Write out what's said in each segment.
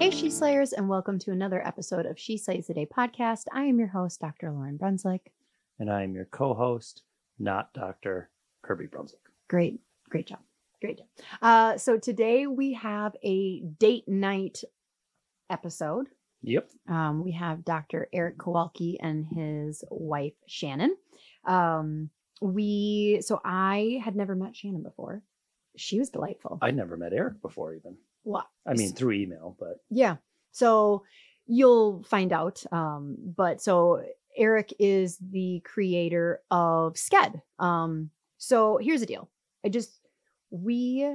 Hey, She Slayers, and welcome to another episode of She Slays a Day podcast. I am your host, Dr. Lauryn Brunswick. And I am your co host, not Dr. Kirby Brunswick. Great, great job. Great job. Uh, so today we have a date night episode. Yep. Um, we have Dr. Erik Kowalke and his wife, Shannon. Um, we, so I had never met Shannon before. She was delightful. I'd never met Erik before, even. Well, I mean, through email, but Yeah. So you'll find out. Um, but so Erik is the creator of Sked. Um, so here's the deal. I just we,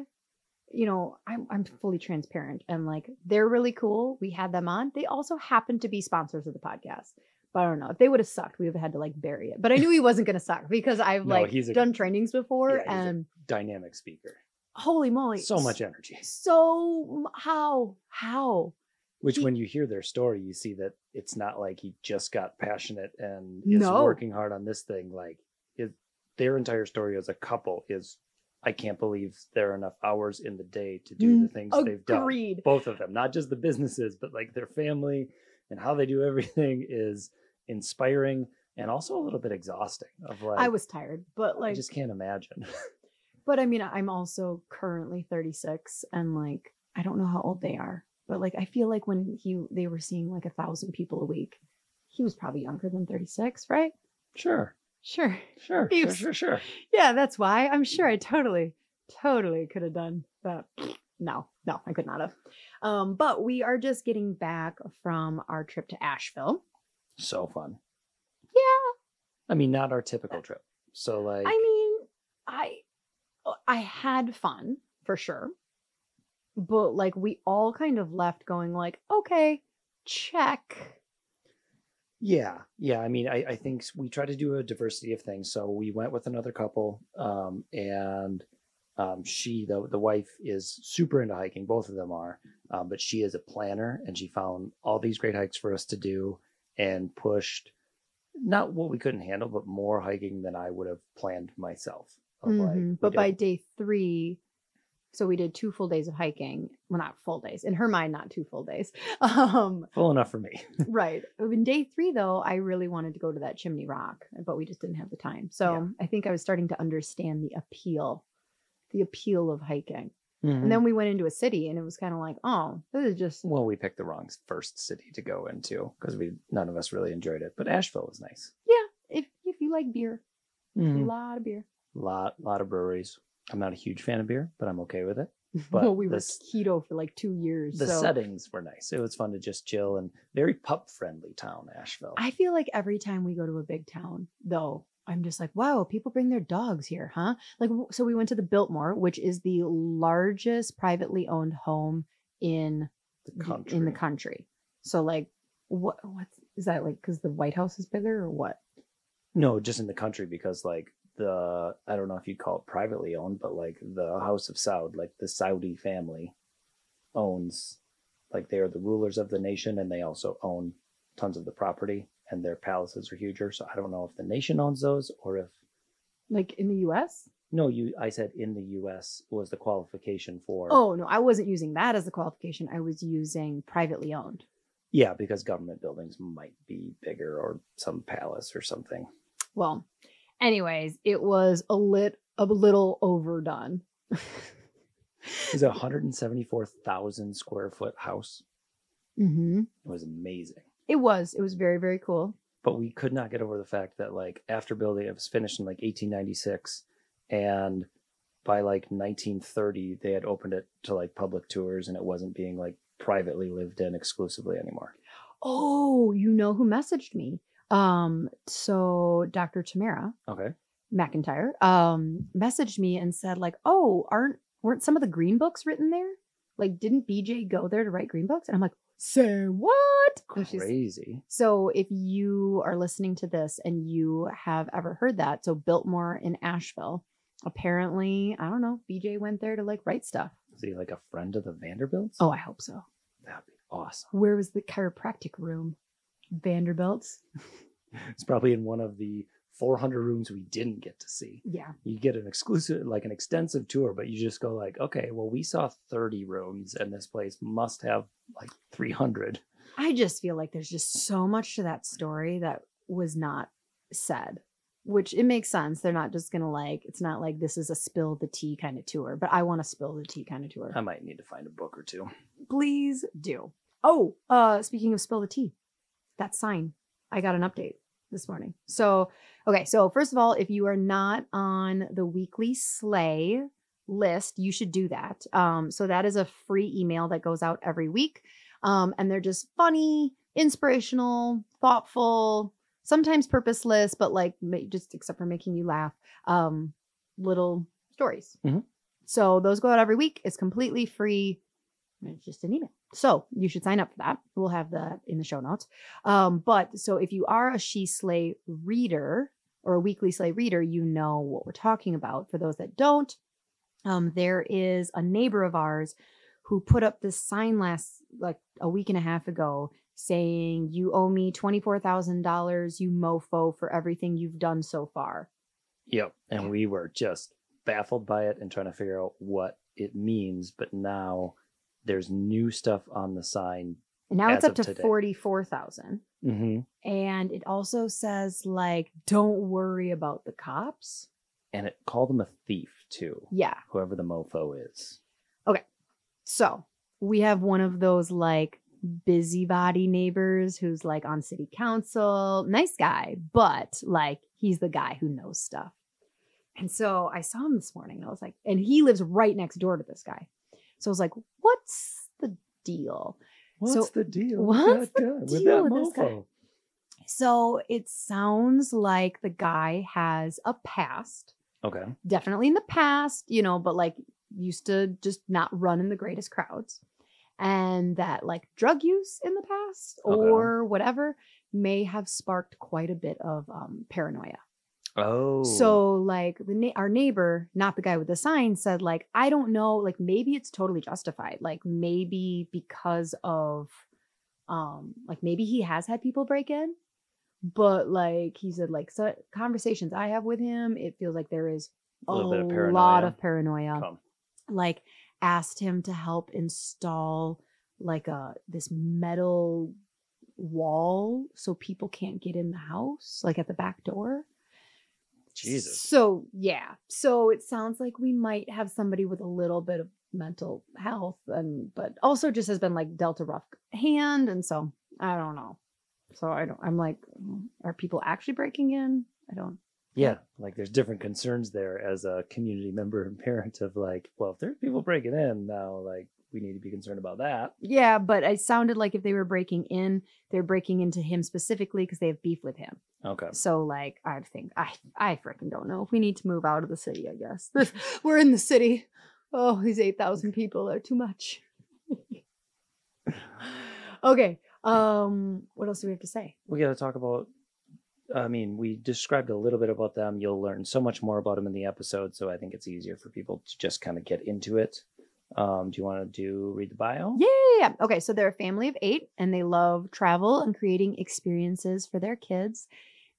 you know, I'm I'm fully transparent and like they're really cool. We had them on. They also happen to be sponsors of the podcast. But I don't know if they would have sucked. We would have had to like bury it. But I knew he wasn't going to suck because I've No, like he's a- done trainings before, Yeah, and dynamic speaker. Holy moly, So much energy. So how how Which, He- when you hear their story, you see that it's not like he just got passionate and is No. working hard on this thing. Like, it, their entire story as a couple is I can't believe there are enough hours in the day to do the things they've done. Mm, both of them, not just the businesses, but like their family and how they do everything is inspiring and also a little bit exhausting. Of like, I was tired, but I like, just can't imagine. but I mean, I'm also currently 36, and like, I don't know how old they are, but like, I feel like when he they were seeing like a thousand people a week, he was probably younger than 36, right? sure, Sure. sure, He sure, was- sure, sure. Yeah, that's why. I'm sure I totally, totally could have done that. No, no, I could not have. Um, but we are just getting back from our trip to Asheville. So fun. Yeah, I mean, not our typical trip. So like, I mean, I I had fun for sure. But like we all kind of left going like, okay, check. yeah, yeah. I mean, I, I think we try to do a diversity of things. So we went with another couple, um, and um, she, the the wife, is super into hiking. Both of them are, um, but she is a planner, and she found all these great hikes for us to do, and pushed not what we couldn't handle, but more hiking than I would have planned myself. Of like, But did- by day three, so we did two full days of hiking. Well, not full days. In her mind, not two full days. Um, full enough for me. right. In day three, though, I really wanted to go to that chimney rock, but we just didn't have the time. So Yeah. I think I was starting to understand the appeal, the appeal of hiking. Mm-hmm. And then we went into a city, and it was kind of like, oh, this is just Well, we picked the wrong first city to go into because we none of us really enjoyed it. But Asheville was nice. yeah. If if you like beer, a Mm. lot of beer. Lot lot of breweries. I'm not a huge fan of beer, but I'm okay with it. But well, we were this- keto for like two years. The so settings were nice. It was fun to just chill and very pup friendly town, Asheville. I feel like every time we go to a big town, though, I'm just like, wow, people bring their dogs here, huh? Like, so we went to the Biltmore, which is the largest privately owned home in the the- country. in the country. So, like, what what's is that like? Because the White House is bigger, or what? No, just in the country because like the I don't know if you'd call it privately owned, but like the House of Saud, like the Saudi family owns like they are the rulers of the nation and they also own tons of the property and their palaces are huger. So I don't know if the nation owns those or if Like in the U.S. no, you I said in the US was the qualification for Oh no, I wasn't using that as the qualification. I was using privately owned. Yeah, because government buildings might be bigger or some palace or something. Well, anyways, it was a lit a little overdone. It's a 174,000 square foot house. mm-hmm. It was amazing. It was. It was very, very cool. But we could not get over the fact that like after building it was finished in like 1896 and by like 1930 they had opened it to like public tours and it wasn't being like privately lived in exclusively anymore. Oh, you know who messaged me? Um, so Dr. Tamara Okay. McIntyre um messaged me and said, like, oh, aren't weren't some of the green books written there? Like, didn't BJ go there to write green books? And I'm like, say what? And she's- Crazy. So if you are listening to this and you have ever heard that, so Biltmore in Asheville, apparently, I don't know, BJ went there to like write stuff. Is he like a friend of the Vanderbilts? Oh, I hope so. that'd be awesome. Where was the chiropractic room? Vanderbilt's. It's probably in one of the 400 rooms we didn't get to see. Yeah. You get an exclusive, like an extensive tour, but you just go like, okay, well, we saw 30 rooms, and this place must have like 300. I just feel like there's just so much to that story that was not said, which it makes sense. They're not just gonna like, it's not like this is a spill the tea kind of tour, but I want to spill the tea kind of tour. I might need to find a book or two. Please do. Oh, uh, speaking of spill the tea, that sign, I got an update this morning. So, okay, so first of all, if you are not on the weekly Slay list, you should do that. Um, so that is a free email that goes out every week. Um, and they're just funny, inspirational, thoughtful, sometimes purposeless, but like just except for making you laugh, um, little stories. Mhm. So those go out every week. It's completely free. It's just an email. So you should sign up for that. We'll have that in the show notes. Um, but so if you are a She Slay reader or a weekly Slay reader, you know what we're talking about. For those that don't, um, there is a neighbor of ours who put up this sign last like a week and a half ago saying, You owe me $24,000, you mofo, for everything you've done so far. Yep. And we were just baffled by it and trying to figure out what it means. But now there's new stuff on the sign. And now it's up to today. 44,000. Mm-hmm. And it also says, like, don't worry about the cops. And it called him a thief, too, Yeah. whoever the mofo is. Okay. So we have one of those like busybody neighbors who's like on city council, nice guy, but like he's the guy who knows stuff. And so I saw him this morning and I was like, and he lives right next door to this guy. So I was like, what's the deal? What's So, the deal? what's with that the guy, with deal that with this guy? So it sounds like the guy has a past Okay. definitely in the past, you know, but like used to just not run in the greatest crowds. And that like drug use in the past Okay. or whatever may have sparked quite a bit of um, paranoia. Oh. So like the na- our neighbor, not the guy with the sign, said like I don't know, like maybe it's totally justified. Like maybe because of, um, like maybe he has had people break in, but like he said, like so conversations I have with him, it feels like there is a, A of lot of paranoia. Come. Like asked him to help install like a this metal wall so people can't get in the house, like at the back door. Jesus. So yeah. So it sounds like we might have somebody with a little bit of mental health and but also just has been like dealt a rough hand. And so I don't know. So I don't I'm like, are people actually breaking in? I don't Yeah, like there's different concerns there as a community member and parent of like, well, if there's people breaking in now, like we need to be concerned about that. yeah, but it sounded like if they were breaking in, they're breaking into him specifically because they have beef with him. Okay. So like I think I I freaking don't know if we need to move out of the city. I guess we're in the city. Oh, these eight thousand people are too much. okay. Um. What else do we have to say? We got to talk about. I mean, we described a little bit about them. You'll learn so much more about them in the episode, so I think it's easier for people to just kind of get into it. Um, do you want to do read the bio? Yeah. Okay. So they're a family of eight, and they love travel and creating experiences for their kids.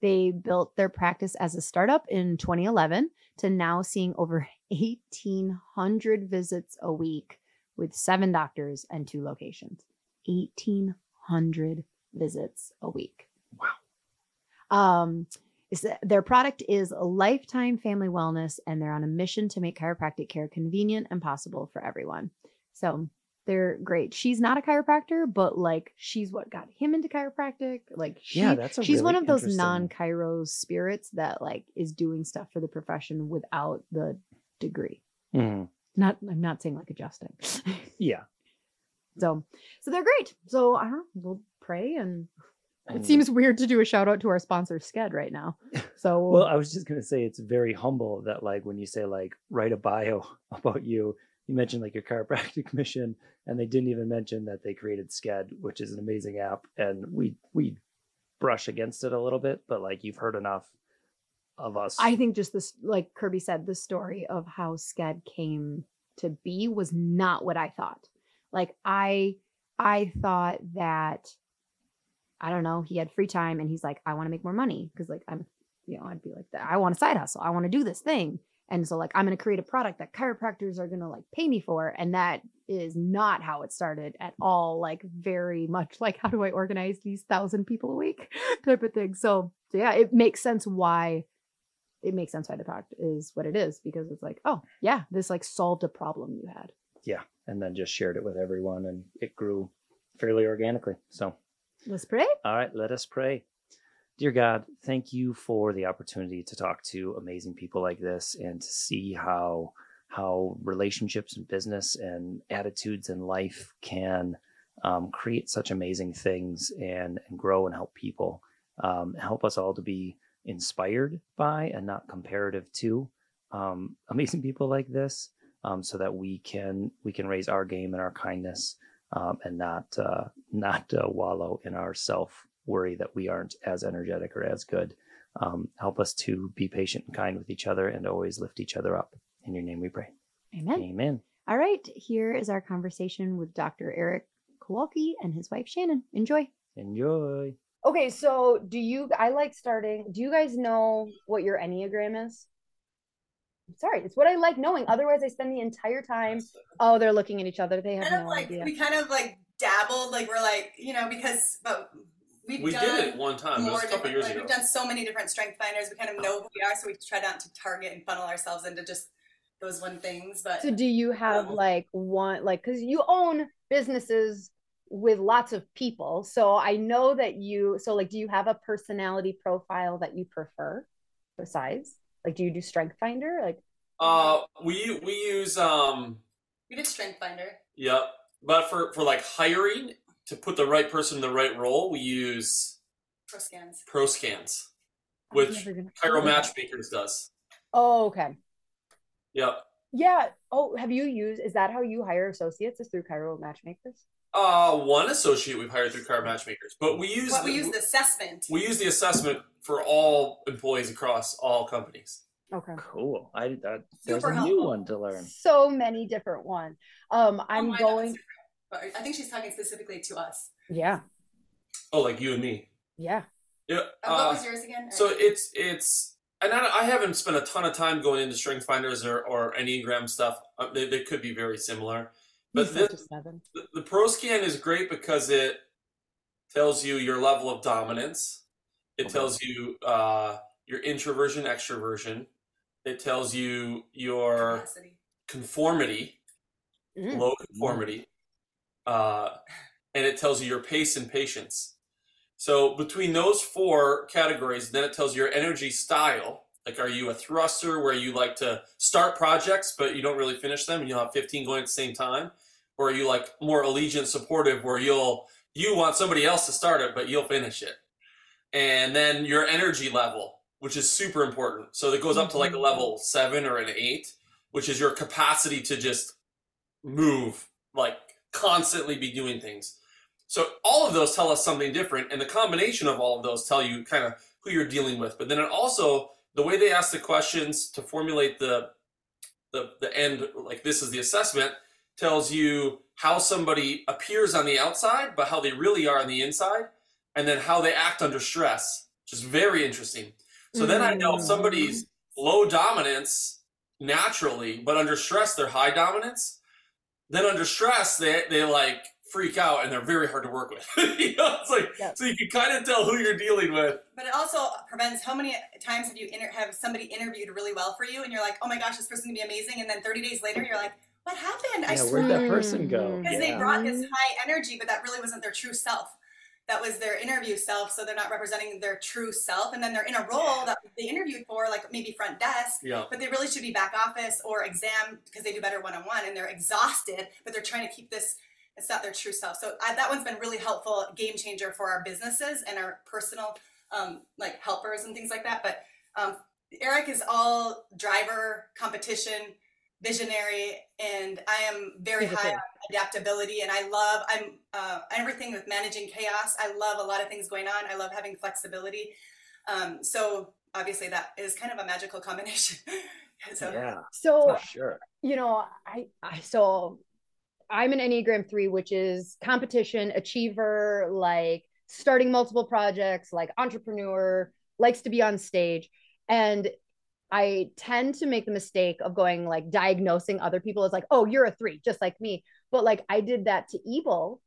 They built their practice as a startup in 2011 to now seeing over 1,800 visits a week with seven doctors and two locations. 1,800 visits a week. Wow. Um, is their product is lifetime family wellness, and they're on a mission to make chiropractic care convenient and possible for everyone. So they're great. She's not a chiropractor, but like she's what got him into chiropractic. Like she, yeah, that's she's one of those non-chiro spirits that like is doing stuff for the profession without the degree. Mhm. Not, I'm not saying like adjusting. Yeah. so, so they're great. So I don't know. We'll pray And- it seems weird to do a shout out to our sponsor Sked right now. So Well, I was just gonna say it's very humble that like when you say like write a bio about you, you mentioned like your chiropractic mission, and they didn't even mention that they created Sked, which is an amazing app, and we we brush against it a little bit, but like you've heard enough of us. I think just this, like Kirby said, the story of how Sked came to be was not what I thought. Like I, I thought that, I don't know, he had free time and he's like, I want to make more money because like I'm, you know, I'd be like, I want a side hustle, I want to do this thing, and so like I'm going to create a product that chiropractors are going to like pay me for, and that is not how it started at all. Like very much like how do I organize these thousand people a week type of thing. So, so yeah, it makes sense why it makes sense why the product is what it is because it's like, oh yeah, this like solved a problem you had. Yeah. And then just shared it with everyone, and it grew fairly organically. So Let's pray. All right, let us pray. Dear God, thank you for the opportunity to talk to amazing people like this and to see how how relationships and business and attitudes in life can um, create such amazing things and, and grow and help people. Um, help us all to be inspired by and not comparative to um, amazing people like this, um, so that we can we can raise our game and our kindness um, and not uh, not uh, wallow in our self worry that we aren't as energetic or as good. Um, help us to be patient and kind with each other and always lift each other up. In your name we pray. Amen. Amen. All right, here is our conversation with Dr. Erik Kowalke and his wife Shannon. Enjoy. Enjoy. Okay, so do you? I like starting. Do you guys know what your enneagram is? Sorry, it's what I like knowing. Otherwise, I spend the entire time. Oh, they're looking at each other. They have kind of no like idea. we kind of like dabbled, like we're like you know because but we've we done did it one time. It was a couple years like, ago. We've done so many different strength finders. We kind of know who we are, so we try not to target and funnel ourselves into just those one things. But So do you have Um, like one like because you own businesses with lots of people. So I know that you so like do you have a personality profile that you prefer besides? Like do you do strength finder? Like Uh, we we use um, we did strength finder. yep. But for for like hiring to put the right person in the right role, we use Pro scans. Pro Scans, which never gonna- Chiro Matchmakers does. Oh, okay. Yep. Yeah. Oh, have you used is that how you hire associates? Is through Chiro Matchmakers? Uh, one associate we've hired through Chiro Matchmakers, but we use But we use the assessment. we use the assessment for all employees across all companies. Okay. Cool. I that there's Super a new one to learn. So many different ones. Um, Oh, I'm mine going. But I think she's talking specifically to us. Yeah. Oh, like you and me. Yeah. Yeah. Uh, what was yours again? So it's it's and I, I haven't spent a ton of time going into strength finders or, or enneagram stuff. Uh, they, they could be very similar, but He's such a this, seven. the, the pro scan is great because it tells you your level of dominance. It Okay. tells you uh, your introversion, extroversion. It tells you your capacity. conformity, Mm. low conformity, uh, and it tells you your pace and patience. So between those four categories, then it tells you your energy style. Like, are you a thruster where you like to start projects but you don't really finish them, and you'll have 15 going at the same time, or are you like more allegiance supportive where you'll you want somebody else to start it but you'll finish it, and then your energy level, which is super important. So it goes up to like a mm-hmm. level seven or an eight, which is your capacity to just move, like constantly be doing things. So all of those tell us something different, and the combination of all of those tell you kind of who you're dealing with. But then it also the way they ask the questions to formulate the the the end, like this is the assessment, tells you how somebody appears on the outside, but how they really are on the inside, and then how they act under stress, which is very interesting. So then I know if mm-hmm. somebody's low dominance naturally, but under stress they're high dominance. Then under stress they they like freak out and they're very hard to work with. you know, it's like Yep. so you can kind of tell who you're dealing with. But it also prevents how many times have you inter- have somebody interviewed really well for you, and you're like, oh my gosh, this person's gonna be amazing, and then 30 days later, you're like, what happened? I Yeah, swear where'd that person go? Mhm. because they brought this high energy, but that really wasn't their true self. That was their interview self, so they're not representing their true self, and then they're in a role that they interviewed for, like maybe front desk, Yeah. but they really should be back office or exam because they do better one on one, and they're exhausted, but they're trying to keep this. It's not their true self. So I, that one's been really helpful, game changer for our businesses and our personal, um, like helpers and things like that. But um, Erik is all driver, competition, visionary, and I am very high on adaptability. And I love I'm uh, everything with managing chaos. I love a lot of things going on. I love having flexibility. Um, so obviously that is kind of a magical combination. so Yeah, So sure. you know, I, I so I'm an Enneagram three, which is competition, achiever, like starting multiple projects, like entrepreneur, likes to be on stage. And I tend to make the mistake of going like diagnosing other people as like, oh, you're a three, just like me. But like I did that to Evil,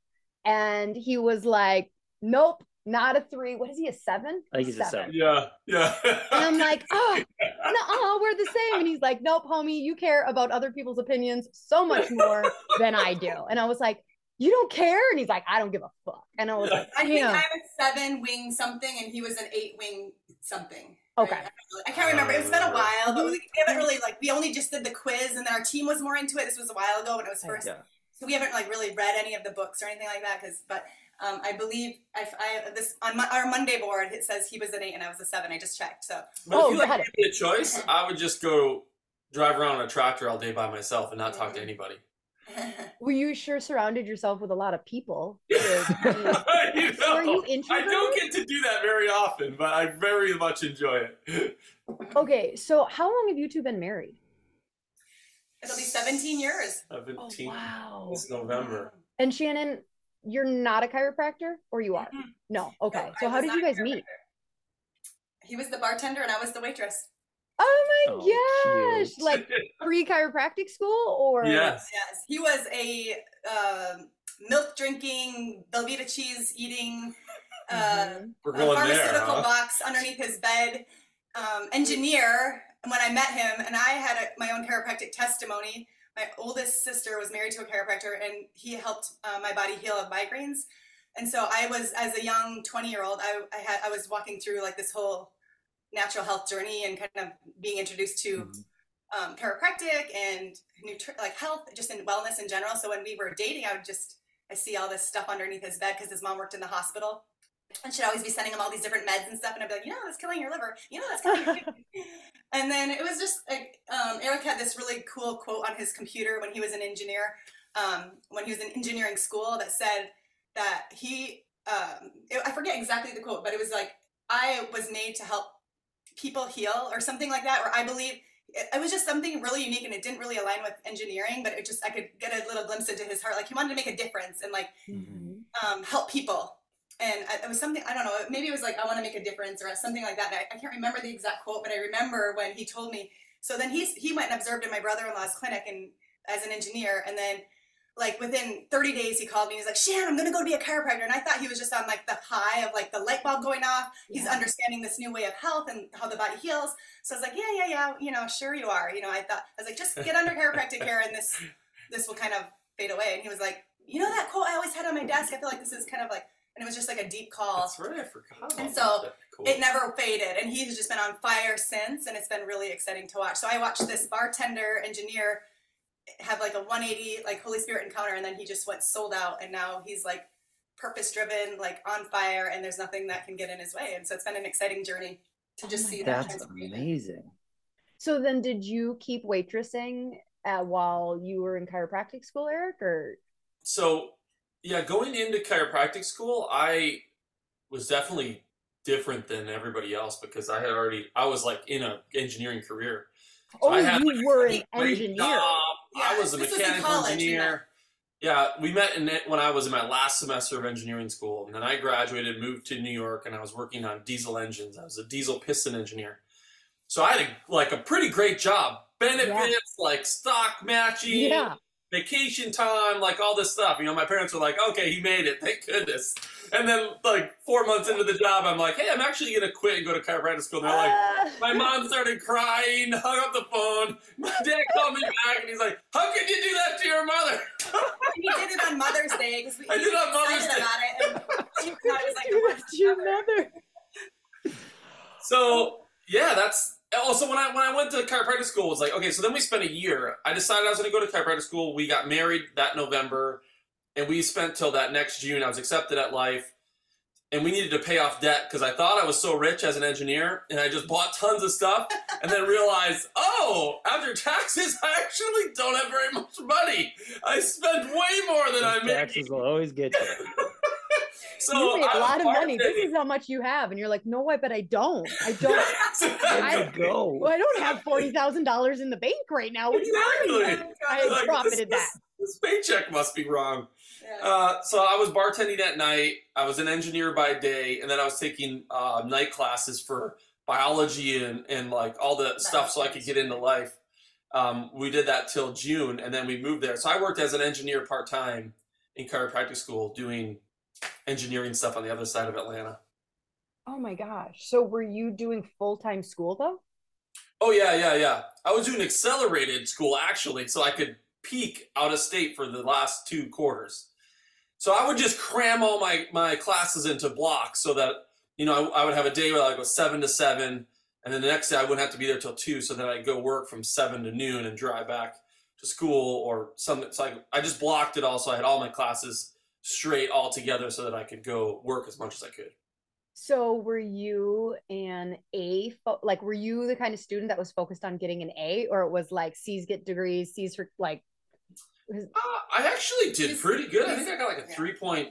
and he was like, nope, not a three. What is he, a seven? I think he's a seven. Yeah. Yeah. And I'm like, oh, no, we're the same. And he's like, nope, homie, you care about other people's opinions so much more than I do. And I was like, you don't care? And he's like, I don't give a fuck. And I was like, I think damn. I'm a seven wing something, and he was an eight wing something. Okay. right? I can't remember. It's been a while, but we we haven't really like we only just did the quiz, and then our team was more into it. This was a while ago when it was first, Yeah. so we haven't like really read any of the books or anything like that. Because, but um, I believe I, I this on my, our Monday board it says he was an eight and I was a seven. I just checked. So But Oh, if you like it. a choice, I would just go drive around on a tractor all day by myself and not talk to anybody. Well, you sure surrounded yourself with a lot of people. you So are you know, I don't get to do that very often, but I very much enjoy it. Okay, so how long have you two been married? it'll be 17 years. Seventeen Oh, wow. this November. And Shannon, you're not a chiropractor, or you are? Mhm. No. Okay. Nope, So how did you guys meet? He was the bartender and I was the waitress. Oh my Oh, gosh! cute. Like pre chiropractic school, or yes. Yes, he was a um milk drinking, Velveeta cheese eating, uh, Mhm. We're a going there. pharmaceutical Huh? box underneath his bed, um, engineer. And when I met him, and I had a, my own chiropractic testimony. My oldest sister was married to a chiropractor, and he helped uh, my body heal of migraines. And so I was, as a young twenty-year-old, I, I had I was walking through like this whole natural health journey and kind of being introduced to Mhm. um, chiropractic and nutri- like health, just in wellness in general. So when we were dating, I would just I see all this stuff underneath his bed because his mom worked in the hospital, and she'd always be sending him all these different meds and stuff. And I'd be like, you know, that's killing your liver. You know, that's killing your kidney. and then it was just like um, Erik had this really cool quote on his computer when he was an engineer, um, when he was in engineering school, that said that he um, it- I forget exactly the quote, but it was like I was made to help people heal or something like that. Or I believe it, it was just something really unique and it didn't really align with engineering, but it just I could get a little glimpse into his heart. Like he wanted to make a difference and like Mhm. um, help people. And I- it was something I don't know. Maybe it was like I want to make a difference or something like that. I, I can't remember the exact quote, but I remember when he told me. So then he's he went and observed in my brother-in-law's clinic and as an engineer, and then like within 30 days he called me. He's like, "Shan, I'm gonna go to be a chiropractor." And I thought he was just on like the high of like the light bulb going off. He's Yeah. understanding this new way of health and how the body heals. So I was like, "Yeah, yeah, yeah. You know, sure you are." You know, I thought I was like, "Just get under chiropractic care, and this this will kind of fade away." And he was like, "You know that quote I always had on my desk? I feel like this is kind of like." And it was just like a deep call. That's right. I forgot. And so. Cool. It never faded, and he's just been on fire since, and it's been really exciting to watch. So I watched this bartender engineer have like a 180 like Holy Spirit encounter, and then he just went sold out, and now he's like purpose driven, like on fire, and there's nothing that can get in his way. And so it's been an exciting journey to just Oh my see that. That's amazing. So then, did you keep waitressing uh, while you were in chiropractic school, Erik? Or So, yeah, going into chiropractic school, I was definitely different than everybody else because I had already, I was like in a engineering career. So oh, I had, you were an engineer. job. I was a this was in mechanical college, engineer. Yeah, we met in it when I was in my last semester of engineering school, and then I graduated, moved to New York, and I was working on diesel engines. I was a diesel piston engineer, so I had a, like a pretty great job, benefits like stock matching, Yeah. Vacation time, like all this stuff. You know, my parents were like, okay, he made it, thank goodness. And then, like four months into the job, I'm like, hey, I'm actually gonna quit and go to chiropractic school. And they're like, Ah. my mom started crying, hung up the phone. My dad called me back, and he's like, how could you do that to your mother? he did it on Mother's Day because we I did it on Mother's excited Day. about it. And she thought it was like the Do that to your mother. So yeah, that's Oh, also when I when I went to chiropractic school, it was like okay. So then we spent a year. I decided I was going to go to chiropractic school. We got married that November, and we spent till that next June. I was accepted at Life, and we needed to pay off debt because I thought I was so rich as an engineer, and I just bought tons of stuff, and then realized, oh, after taxes, I actually don't have very much money. I spent way more than I Those made. taxes will always get you. So you made a lot of money. This is how much you have, and you're like, no, I bet I don't. I don't. There you I- go. Well, I don't have forty thousand dollars in the bank right now. What do you Exactly. mean? I Like, profited this, that. This, this paycheck must be wrong. Yeah. Uh, so I was bartending at night. I was an engineer by day, and then I was taking uh, night classes for biology and, and like all the stuff so I could get into life. Um, we did that till June, and then we moved there. So I worked as an engineer part time in chiropractic school, doing engineering stuff on the other side of Atlanta. Oh my gosh! So were you doing full time school though? Oh yeah, yeah, yeah. I was doing accelerated school actually, so I could peak out of state for the last two quarters. So I would just cram all my my classes into blocks so that you know I, I would have a day where I go seven to seven, and then the next day I wouldn't have to be there till two, so then I'd go work from seven to noon and drive back to school or something. So I, I just blocked it all, so I had all my classes straight all together so that I could go work as much as I could. So were you an A? Fo- like, were you the kind of student that was focused on getting an A, or it was like C's get degrees, C's for like? was- Uh, I actually did He's- pretty good. I think I got like a yeah. three point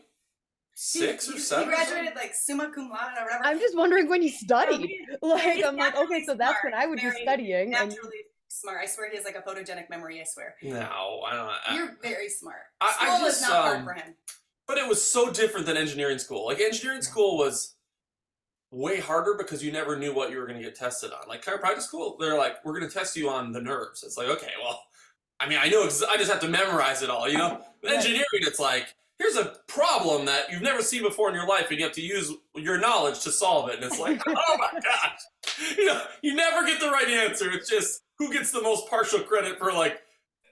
six or he- seven. He something. graduated like summa cum laude or whatever. I'm just wondering when you studied. Like, I'm like, okay, so that's smart, when I would be very studying. And naturally smart. I swear he has like a photogenic memory. I swear. No, I don't. I, You're very smart. I- I School just, is not hard um, for him. but it was so different than engineering school. Like engineering school was way harder because you never knew what you were going to get tested on. Like chiropractic school, they're like, we're going to test you on the nerves. It's like, okay, well, I mean, I know, I just have to memorize it all, you know? But engineering, it's like, here's a problem that you've never seen before in your life, and you have to use your knowledge to solve it. And it's like, oh my gosh, you know, you never get the right answer. It's just who gets the most partial credit for like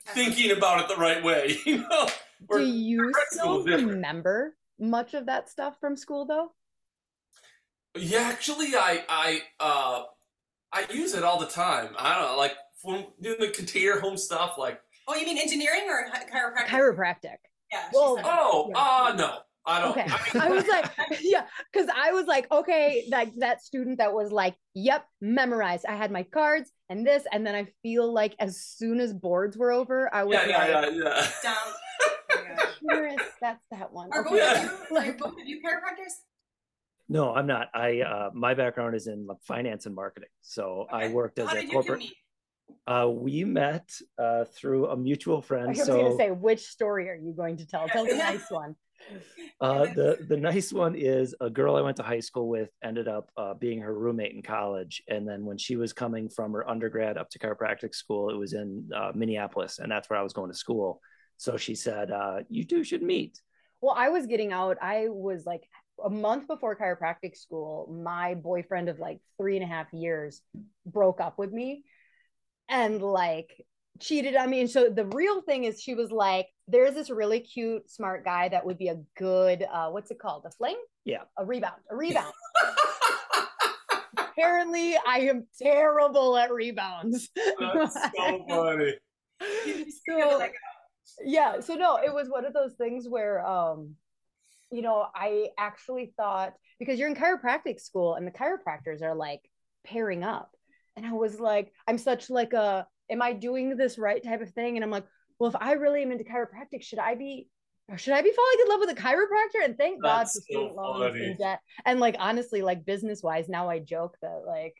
thinking about it the right way, you know? Do you still remember much of that stuff from school though? Yeah, actually, I I uh I use it all the time. I don't know, like when doing the container home stuff. Like, Oh, you mean engineering or chiropractic? Chiropractic. Yeah. Well, she said- oh, Yeah. uh no, I don't. Okay. I mean, I was like, yeah, because I was like, okay, like that student that was like, yep, memorized. I had my cards and this, and then I feel like as soon as boards were over, I was yeah, like, yeah, yeah, yeah. down. Oh my gosh. "Humerus, that's that one. Are Okay. both of you? Are Like- both of you chiropractors? No, I'm not. I uh, my background is in like, finance and marketing. So I worked as How a did you two corporate. Meet? Uh, we met uh, through a mutual I friend. was so gonna say, which story are you going to tell? Tell the nice one. Uh, the the nice one is a girl I went to high school with ended up uh, being her roommate in college, and then when she was coming from her undergrad up to chiropractic school, it was in uh, Minneapolis, and that's where I was going to school. So she said, uh, "You two should meet." Well, I was getting out. I was like a month before chiropractic school. My boyfriend of like three and a half years broke up with me and like cheated on me. And so the real thing is, she was like, there's this really cute, smart guy that would be a good, uh, what's it called? A fling? Yeah. A rebound. A rebound. Apparently, I am terrible at rebounds. That's so funny. so yeah so no it was one of those things where um you know i actually thought because you're in chiropractic school and the chiropractors are like pairing up and i was like i'm such like a am i doing this right type of thing and i'm like well if i really am into chiropractic should i be or should i be falling in love with a chiropractor and thank god That's for so student loans funny. and debt and like honestly like business wise now i joke that like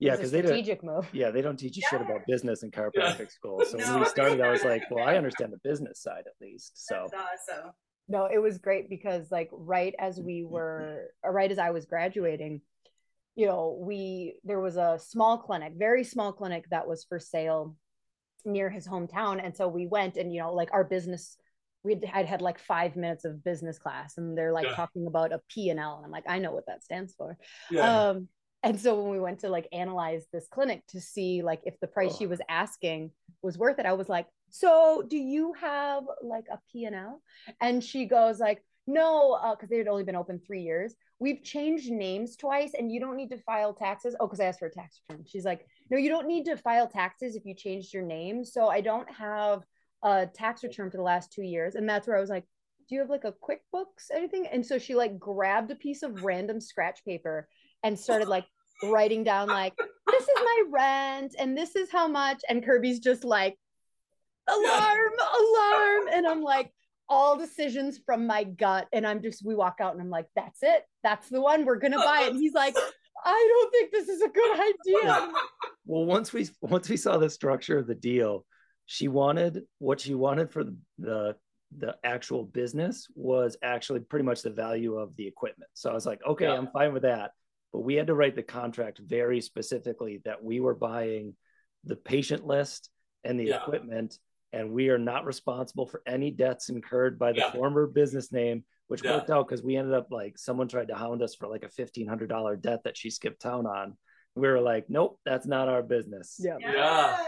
Yeah, because they don't. move Yeah, they don't teach you shit about business in chiropractic school. So when we started, I was like, "Well, I understand the business side at least." So That's awesome. no it was great because like right as mm, we mm, mm. were or right as i was graduating you know we there was a small clinic very small clinic that was for sale near his hometown. And so we went and, you know, like our business, we had had, like five minutes of business class and they're like Yeah. talking about a P&L. And I'm like, I know what that stands for. Yeah. Um, and so when we went to like analyze this clinic to see like if the price she Oh. was asking was worth it, I was like, so do you have like a P&L? And she goes like, no, because they had only been open three years. We've changed names twice and you don't need to file taxes. Oh, because I asked for a tax return. She's like, no, you don't need to file taxes if you changed your name. So I don't have a tax return for the last two years. And that's where I was like, do you have like a QuickBooks, anything? And so she like grabbed a piece of random scratch paper and started like writing down like, this is my rent and this is how much. And Kirby's just like, alarm, alarm. And I'm like, all decisions from my gut. And I'm just, we walk out and I'm like, that's it. That's the one. We're going to buy it. And he's like, I don't think this is a good idea. And I'm like, Well, once we once we saw the structure of the deal, she wanted what she wanted for the the, the actual business was actually pretty much the value of the equipment. So I was like, okay, Yeah. I'm fine with that. But we had to write the contract very specifically that we were buying the patient list and the Yeah. equipment, and we are not responsible for any debts incurred by the Yeah. former business name, which Yeah. worked out because we ended up like someone tried to hound us for like a fifteen hundred dollar debt that she skipped town on. We were like, nope, that's not our business. yeah. Yeah.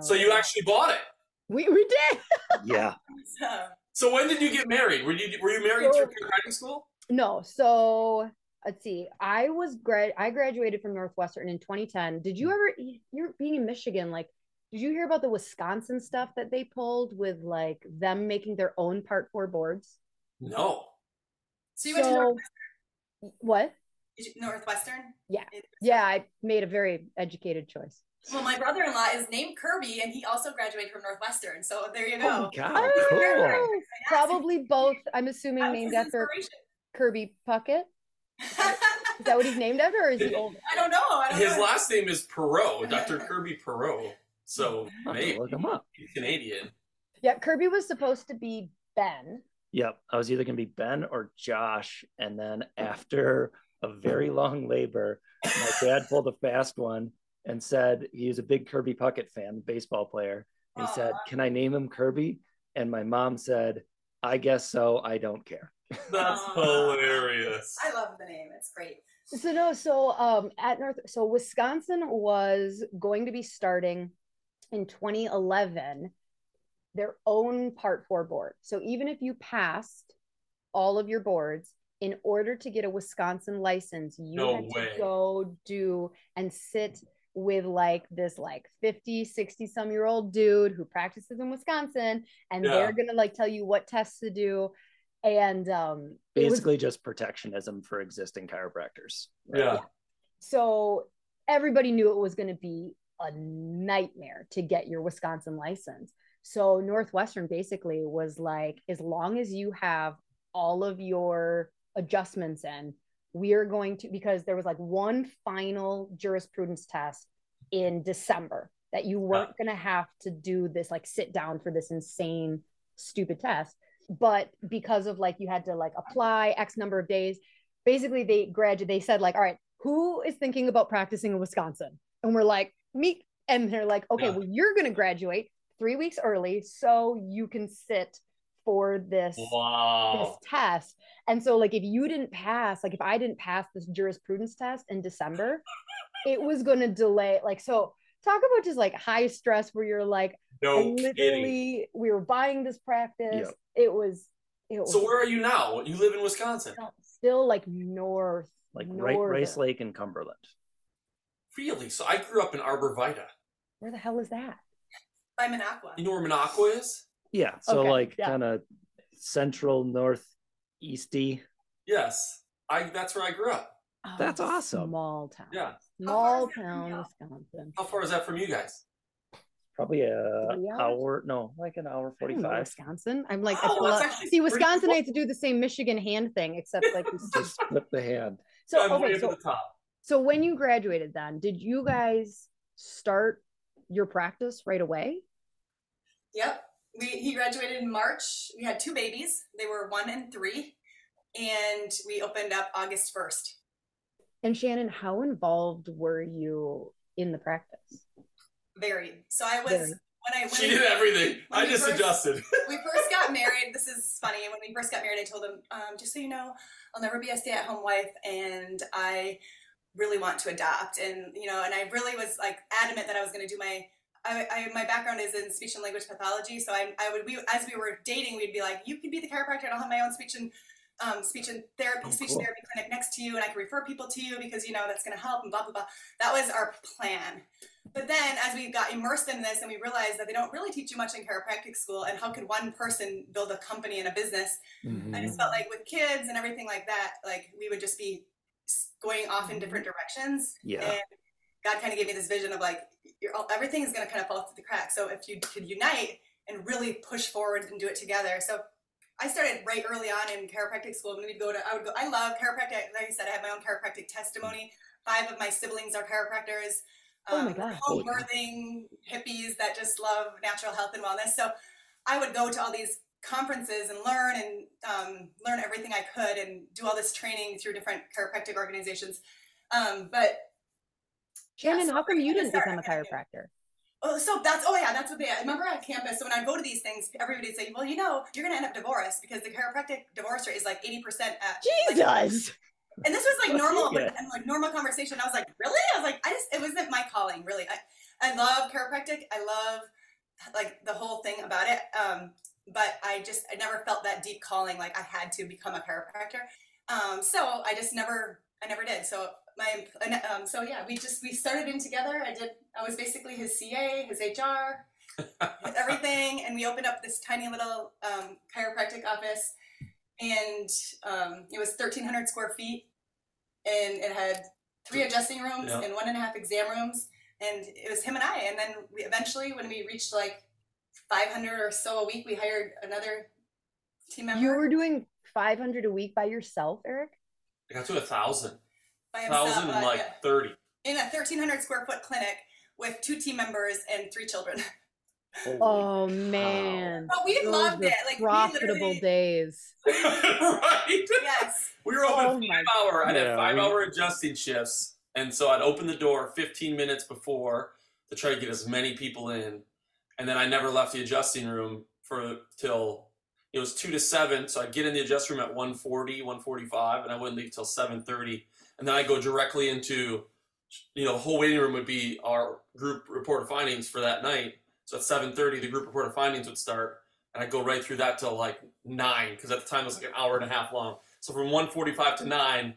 So you actually bought it. we, we did. Yeah. So, So when did you get married? Were you were you married So- through chiropractic school? No, so let's see. I was grad. I graduated from Northwestern in 2010. Did you hmm. ever? You're being in Michigan. Like, did you hear about the Wisconsin stuff that they pulled with like them making their own Part Four boards? No. so you went to So- North, What? did you- Northwestern? Yeah. Yeah, I made a very educated choice. Well, my brother-in-law is named Kirby, and he also graduated from Northwestern. So there you Oh go. my god, Oh, cool. Probably both. I'm assuming named after. Kirby Puckett. Is that what he's named after, or is he old? I don't know. I don't His know. last name is Perot, Dr. Kirby Perot. So I'll have to maybe look him up. he's Canadian. Yeah, Kirby was supposed to be Ben. Yep. I was either gonna be Ben or Josh. And then after a very long labor, my dad pulled a fast one and said he was a big Kirby Puckett fan, baseball player. He said, Can I name him Kirby? And my mom said, I guess so. I don't care. That's hilarious. I love the name. It's great. So no, so um at North so Wisconsin was going to be starting in 2011 their own part 4 board. So even if you passed all of your boards in order to get a Wisconsin license, you No had way. to go do and sit with like this like 50, 60 some year old dude who practices in Wisconsin and Yeah. they're going to like tell you what tests to do and um it was Basically, just protectionism for existing chiropractors. Yeah. so everybody knew it was going to be a nightmare to get your Wisconsin license. So Northwestern basically was like, as long as you have all of your adjustments in, we are going to, because there was like one final jurisprudence test in December that you weren't going to have to do this, like sit down for this insane, stupid test. But because of like, you had to like apply X number of days, basically they graduated, they said like, all right, who is thinking about practicing in Wisconsin? And we're like, me. And they're like, okay, Yeah. well, you're going to graduate three weeks early so you can sit for this this test. And so, like, if you didn't pass, like, if I didn't pass this jurisprudence test in December, it was going to delay. Like, so talk about just like high stress where you're like, I No kidding. literally, we were buying this practice. Yep. It was, it was So where are you now? You live in Wisconsin. still like north, Like right. Rice Lake and Cumberland. Really? So I grew up in Arbor Vitae. Where the hell is that? I'm an aqua. You know where Minocqua is? Yeah. So, Okay, like, yeah. kind of central, northeasty. Yes. I that's where I grew up. Oh, that's Oh, awesome. Small town. Yeah. Small is that from town. Wisconsin. How far is that from you guys? Probably a hour, no, like an hour I don't know 45. Wisconsin. I'm like, I Oh, feel that's like- actually see, pretty Wisconsinites do the same Michigan hand thing, except like Just flip the hand. so I'm way okay. up So the top. So when you graduated, then did you guys start your practice right away? Yep. We he graduated in March. We had two babies. They were one and three, and we opened up August first. And Shannon, how involved were you in the practice? Very. So I was Very. when I when She we, did everything. I just first- adjusted. we first got married. This is funny. When we first got married, I told him, um, just so you know, I'll never be a stay-at-home wife, and I really want to adopt. And you know, and I really was like adamant that I was going to do my. I, I, my background is in speech and language pathology, so I, I would we as we were dating, we'd be like, you could be the chiropractor, and I'll have my own speech and um, speech and therapy, Oh, speech cool. therapy clinic next to you, and I can refer people to you because you know that's going to help and blah blah blah. That was our plan. But then, as we got immersed in this, and we realized that they don't really teach you much in chiropractic school, and how could one person build a company and a business? Mhm. I just felt like with kids and everything like that, like we would just be going off in different directions. Yeah. And God kind of gave me this vision of like, you're, all- everything is going to kind of fall through the cracks. So if you could unite and really push forward and do it together. So I started right early on in chiropractic school. When we'd go to, I would go, I love chiropractic. Like I said, I have my own chiropractic testimony. Five of my siblings are chiropractors. Oh my um, God. Home birthing hippies that just love natural health and wellness. So I would go to all these conferences and learn and um, learn everything I could and do all this training through different chiropractic organizations. Um, but Shannon, so how come you didn't become a chiropractor? Oh, so that's oh yeah, that's what they. I remember at campus. So when I go to these things, everybody would say, "Well, you know, you're gonna end up divorced because the chiropractic divorce rate is like eighty percent at." like- Jesus. and this was like normal, Yeah. and like normal conversation. I was like, really? I was like, I just it wasn't my calling, really. I I love chiropractic. I love like the whole thing about it. Um, but I just I never felt that deep calling like I had to become a chiropractor. Um, so I just never I never did. So my um, so yeah, we just we started in together. I did. I was basically his CA, his HR, everything, and we opened up this tiny little um, chiropractic office, and um, it was thirteen hundred square feet, and it had three adjusting rooms Yeah. and one and a half exam rooms, and it was him and I. And then we eventually, when we reached like five hundred or so a week, we hired another team member. You were doing 500 a week by yourself, Erik? I got to a thousand. by himself, Thousand uh, and like yeah. thirty. in a thirteen hundred square foot clinic with two team members and three children. Holy Oh man. But we Those loved it. Like we profitable literally, days. right? yes. We were open Oh five my hour. I'd Yeah, have five we- hour adjusting shifts, and so I'd open the door 15 minutes before to try to get as many people in, and then I never left the adjusting room for till it was two to seven. So I'd get in the adjusting room at 1:40, 1:45, and I wouldn't leave till 7:30, and then I go directly into, you know, the whole waiting room would be our group report of findings for that night. So at 7:30, the group report of findings would start, and I'd go right through that till like nine, because at the time it was like an hour and a half long. So from 1:45 to 9,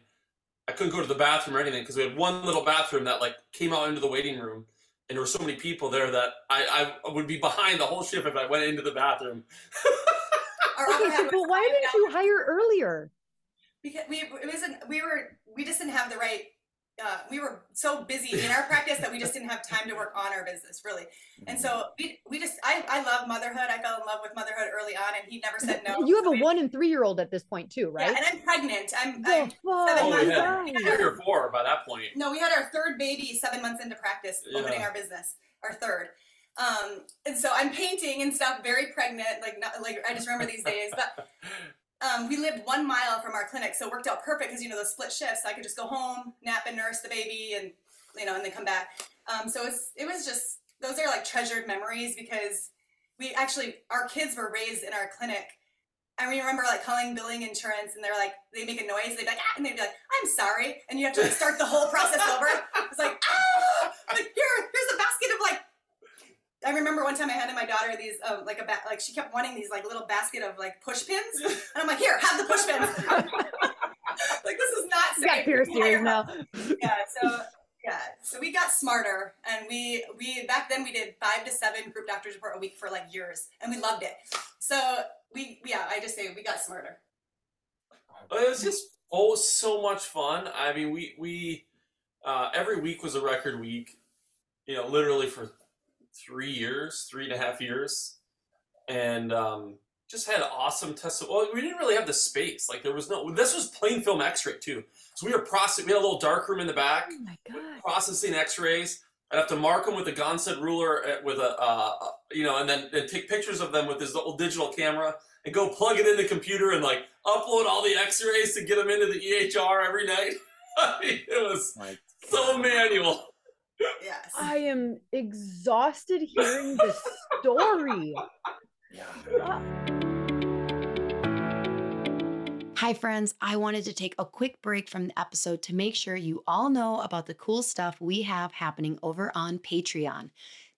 I couldn't go to the bathroom or anything because we had one little bathroom that like came out into the waiting room, and there were so many people there that I, I would be behind the whole shift if I went into the bathroom. Okay, so, but why didn't you hire earlier? because we it wasn't we were we just didn't have the right uh, we were so busy in our practice that we just didn't have time to work on our business really. And so we, we just I, I love motherhood. I fell in love with motherhood early on and he never said no. You have So a we- one and three year old at this point too, right? yeah, and i'm pregnant. I'm, The I'm fuck, seven Oh, we had guys. three or four by that point. no we had our third baby seven months into practice opening Yeah. our business our third. Um and so i'm painting and stuff very pregnant like not like i just remember these days but um, we lived one mile from our clinic, so it worked out perfect because you know the split shifts. I could just go home, nap and nurse the baby, and you know, and then come back. Um, so it's it was just those are like treasured memories because we actually our kids were raised in our clinic. I remember like calling billing insurance, and they're like they make a noise, they'd be like ah, and they'd be like I'm sorry, and you have to like start the whole process over. It's like ah, like here here's a basket of like I remember one time I handed my daughter these, um, like a ba- like she kept wanting these like little basket of like push pins, and I'm like, here, have the push pins. like this is not You got safe. pierced ears now. Yeah, so yeah, so we got smarter, and we we back then we did five to seven group doctors report a week for like years, and we loved it. So we yeah, I just say we got smarter. It was just oh so much fun. I mean, we we uh, every week was a record week. You know, literally for three years, three and a half years, and um, just had awesome tests. Well, we didn't really have the space. Like there was no. This was plain film X-ray too. So we were processing. We had a little dark room in the back, Oh my god. processing X-rays. I'd have to mark them with a Gonstead ruler uh, with a, uh, you know, and then and take pictures of them with this little digital camera and go plug it in the computer and like upload all the X-rays to get them into the EHR every night. I mean, it was Like, so manual. Yes. I am exhausted hearing this story. Hi, friends. I wanted to take a quick break from the episode to make sure you all know about the cool stuff we have happening over on Patreon.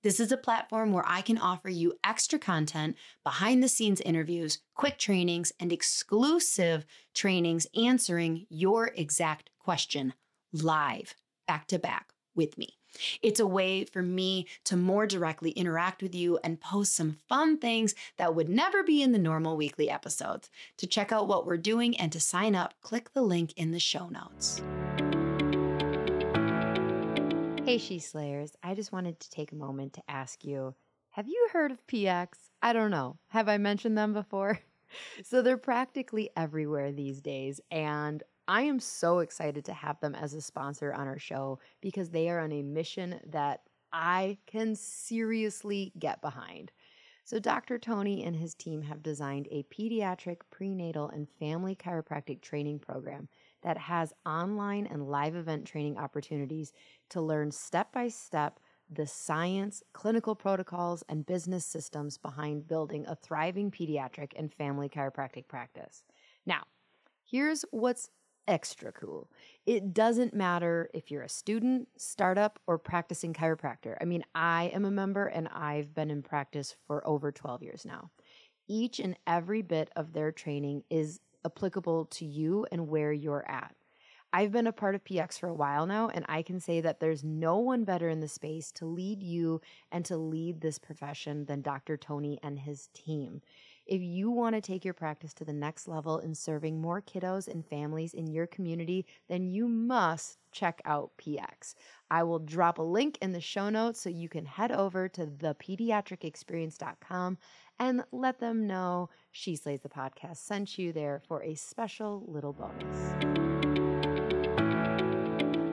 This is a platform where I can offer you extra content, behind the scenes interviews, quick trainings, and exclusive trainings answering your exact question live, back to back with me. It's a way for me to more directly interact with you and post some fun things that would never be in the normal weekly episodes. To check out what we're doing and to sign up, click the link in the show notes. Hey, She Slayers. I just wanted to take a moment to ask you have you heard of PX? I don't know. Have I mentioned them before? so they're practically everywhere these days. And I am so excited to have them as a sponsor on our show because they are on a mission that I can seriously get behind. So, Dr. Tony and his team have designed a pediatric, prenatal, and family chiropractic training program that has online and live event training opportunities to learn step by step the science, clinical protocols, and business systems behind building a thriving pediatric and family chiropractic practice. Now, here's what's extra cool. It doesn't matter if you're a student, startup, or practicing chiropractor. I mean, I am a member and I've been in practice for over 12 years now. Each and every bit of their training is applicable to you and where you're at. I've been a part of PX for a while now, and I can say that there's no one better in the space to lead you and to lead this profession than Dr. Tony and his team. If you want to take your practice to the next level in serving more kiddos and families in your community, then you must check out PX. I will drop a link in the show notes so you can head over to thepediatricexperience.com and let them know She Slays the podcast sent you there for a special little bonus.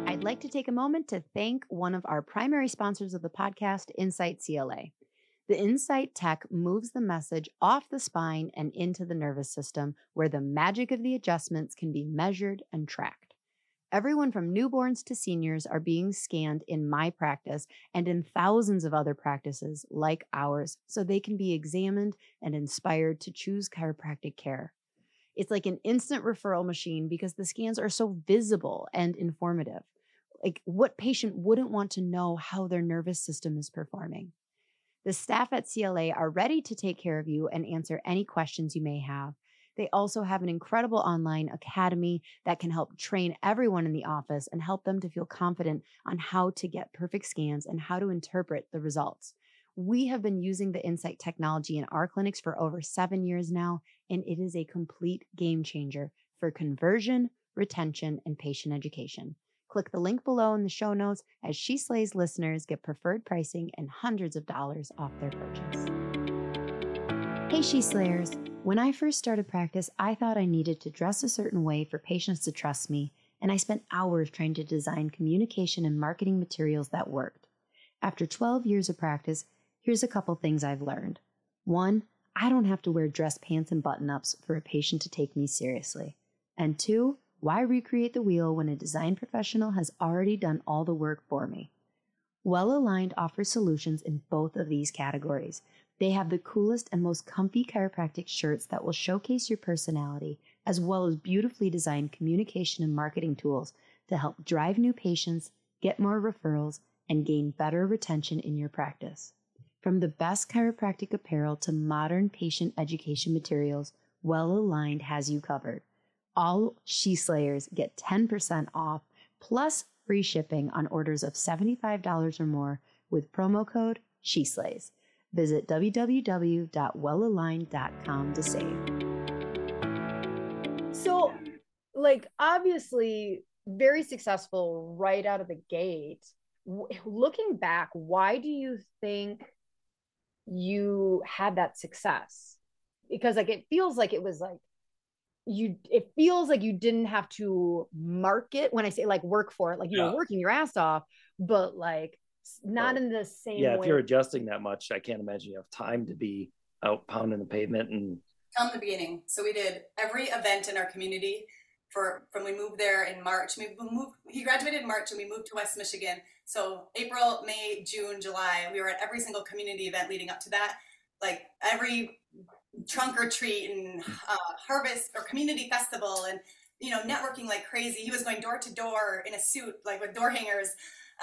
I'd like to take a moment to thank one of our primary sponsors of the podcast, Insight CLA. The Insight tech moves the message off the spine and into the nervous system, where the magic of the adjustments can be measured and tracked. Everyone from newborns to seniors are being scanned in my practice and in thousands of other practices like ours, so they can be examined and inspired to choose chiropractic care. It's like an instant referral machine because the scans are so visible and informative. Like, what patient wouldn't want to know how their nervous system is performing? The staff at CLA are ready to take care of you and answer any questions you may have. They also have an incredible online academy that can help train everyone in the office and help them to feel confident on how to get perfect scans and how to interpret the results. We have been using the Insight technology in our clinics for over seven years now, and it is a complete game changer for conversion, retention, and patient education. Click the link below in the show notes as She Slays listeners get preferred pricing and hundreds of dollars off their purchase. Hey, She Slayers. When I first started practice, I thought I needed to dress a certain way for patients to trust me, and I spent hours trying to design communication and marketing materials that worked. After 12 years of practice, here's a couple things I've learned. One, I don't have to wear dress pants and button ups for a patient to take me seriously. And two, why recreate the wheel when a design professional has already done all the work for me? Well Aligned offers solutions in both of these categories. They have the coolest and most comfy chiropractic shirts that will showcase your personality, as well as beautifully designed communication and marketing tools to help drive new patients, get more referrals, and gain better retention in your practice. From the best chiropractic apparel to modern patient education materials, Well Aligned has you covered all She Slayers get 10% off plus free shipping on orders of $75 or more with promo code She Slays. Visit www.wellaligned.com to save. So, like, obviously, very successful right out of the gate. Looking back, why do you think you had that success? Because, like, it feels like it was like you it feels like you didn't have to market when i say like work for it like you Yeah. were working your ass off but like not Well, in the same Yeah, way if you're adjusting that much, I can't imagine you have time to be out pounding the pavement and From the beginning. So we did every event in our community for from we moved there in March. We moved. He graduated in March, and we moved to West Michigan. So April, May, June, July, we were at every single community event leading up to that. Like every trunk or treat and uh, harvest or community festival, and you know networking like crazy. He was going door to door in a suit, like with door hangers.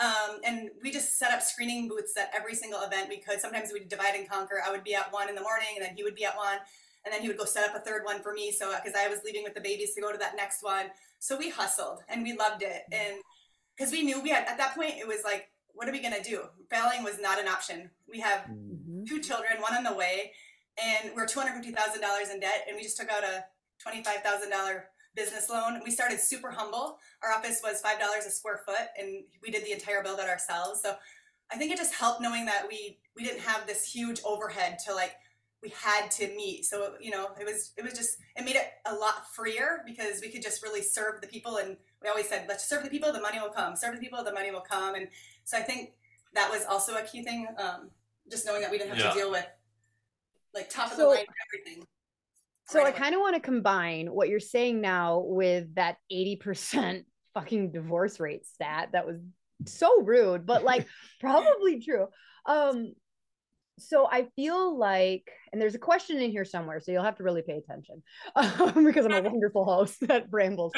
Um, and we just set up screening booths at every single event we could. Sometimes we'd divide and conquer. I would be at one in the morning, and then he would be at one and then he would go set up a third one for me so because i was leaving with the babies to go to that next one so we hustled and we loved it and because we knew we had at that point it was like what are we going to do failing was not an option we have Mhm. two children one on the way and we're $250000 in debt and we just took out a $25000 business loan. We started super humble. Our office was $5 a square foot and we did the entire build out ourselves. So i think it just helped knowing that we we didn't have this huge overhead to like we had to meet. So you know it was it was just it made it a lot freer because we could just really serve the people. And we always said let's serve the people the money will come. Serve the people the money will come. And so i think that was also a key thing um, just knowing that we didn't have Yeah. to deal with like top of So- the line everything So right I kind of want to combine what you're saying now with that 80% fucking divorce rate stat that was so rude, but like probably true. Um so I feel like, and there's a question in here somewhere, so you'll have to really pay attention um, because I'm a wonderful host that brambles.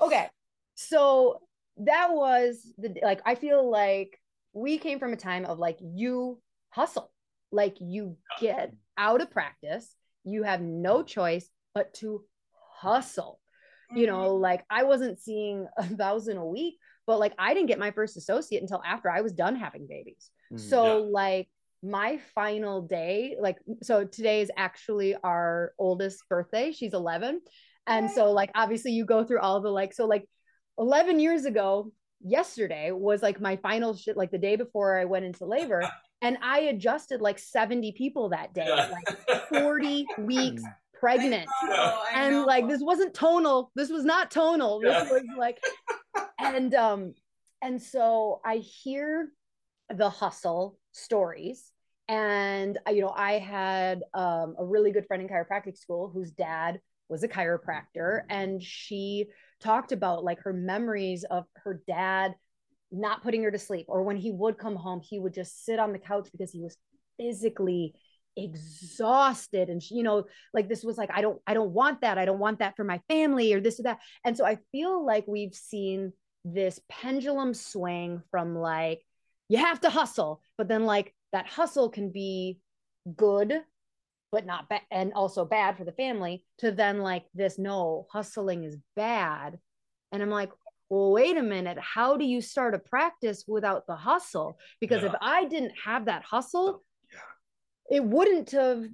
Okay, so that was the like I feel like we came from a time of like you hustle, like you get out of practice, you have no choice but to hustle. You Mhm. know, like I wasn't seeing a thousand a week, but like I didn't get my first associate until after I was done having babies. Mm. So like my final day, like so today is actually our oldest birthday. She's 11. And so like obviously you go through all the like so like 11 years ago, yesterday was like my final shit like the day before I went into labor and I adjusted like 70 people that day, Yeah. like 40 weeks pregnant. I know, I and know. like this wasn't tonal. This was not tonal. This was like and um and so i hear the hustle stories. And uh, you know i had um, a really good friend in chiropractic school whose dad was a chiropractor. And she talked about like her memories of her dad not putting her to sleep or when he would come home he would just sit on the couch because he was physically exhausted. And she, you know like this was like i don't i don't want that. I don't want that for my family or this or that. And so i feel like we've seen this pendulum swing from like you have to hustle but then like that hustle can be good but not bad and also bad for the family to then like this no hustling is bad. And i'm like well wait a minute how do you start a practice without the hustle because Yeah. if i didn't have that hustle it wouldn't have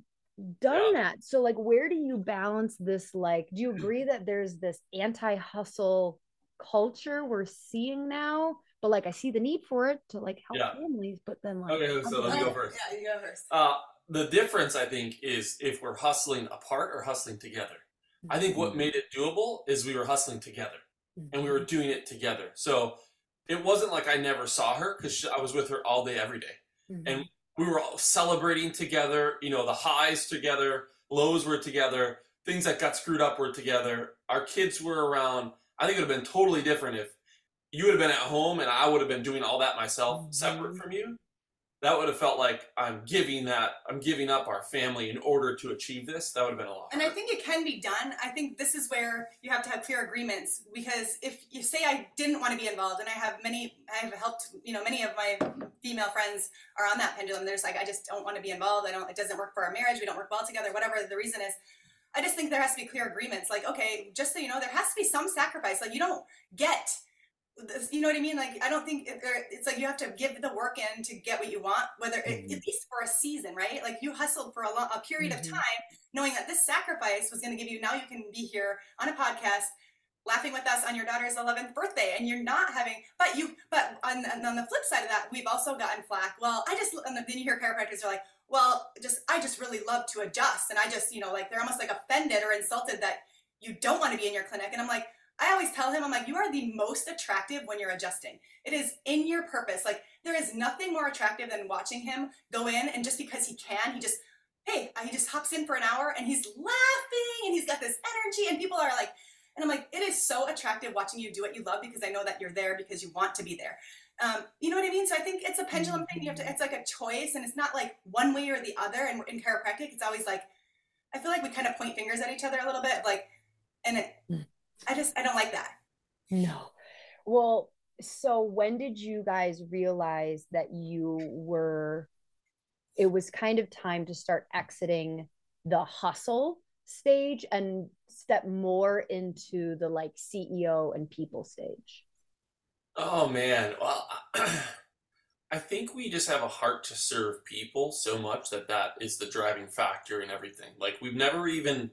done that so like where do you balance this like do you agree that there's this anti-hustle culture we're seeing now but like i see the need for it to like help Yeah. families but then like Okay, so let me Oh, go first. yeah you go first Uh, the difference, I think, is if we're hustling apart or hustling together. I think what Mhm. made it doable is we were hustling together and we were doing it together. So it wasn't like I never saw her because I was with her all day, every day. Mhm. and we were all celebrating together. You know, the highs together, lows were together, things that got screwed up were together. Our kids were around. I think it would have been totally different if you would have been at home and I would have been doing all that myself, separate Mhm. from you. That would have felt like I'm giving that, I'm giving up our family in order to achieve this. That would have been a lot. And I think it can be done. I think this is where you have to have clear agreements because if you say I didn't want to be involved, and I have many, I have helped, you know, many of my female friends are on that pendulum. There's like, I just don't want to be involved. I don't, it doesn't work for our marriage. We don't work well together, whatever the reason is. I just think there has to be clear agreements. Like, okay, just so you know, there has to be some sacrifice. Like, you don't get, you know what I mean? Like, I don't think it's like you have to give the work in to get what you want, whether it, Mhm. at least for a season, right? Like, you hustled for a, long, a period Mhm. of time knowing that this sacrifice was going to give you now you can be here on a podcast laughing with us on your daughter's 11th birthday and you're not having but you but on, on the flip side of that we've also gotten flack well i just and then you hear chiropractors are like well just i just really love to adjust and i just you know like they're almost like offended or insulted that you don't want to be in your clinic and i'm like i always tell him i'm like you are the most attractive when you're adjusting it is in your purpose like there is nothing more attractive than watching him go in and just because he can he just hey he just hops in for an hour and he's laughing and he's got this energy and people are like And I'm like, it is so attractive watching you do what you love because I know that you're there because you want to be there. Um, you know what I mean? So I think it's a pendulum thing. You have to, it's like a choice and it's not like one way or the other. And in chiropractic, it's always like, I feel like we kind of point fingers at each other a little bit. Like, and it, I just, I don't like that. No. Well, so when did you guys realize that you were it was kind of time to start exiting the hustle stage and step more into the like CEO and people stage? Oh man, well, I think we just have a heart to serve people so much that that is the driving factor in everything. Like we've never even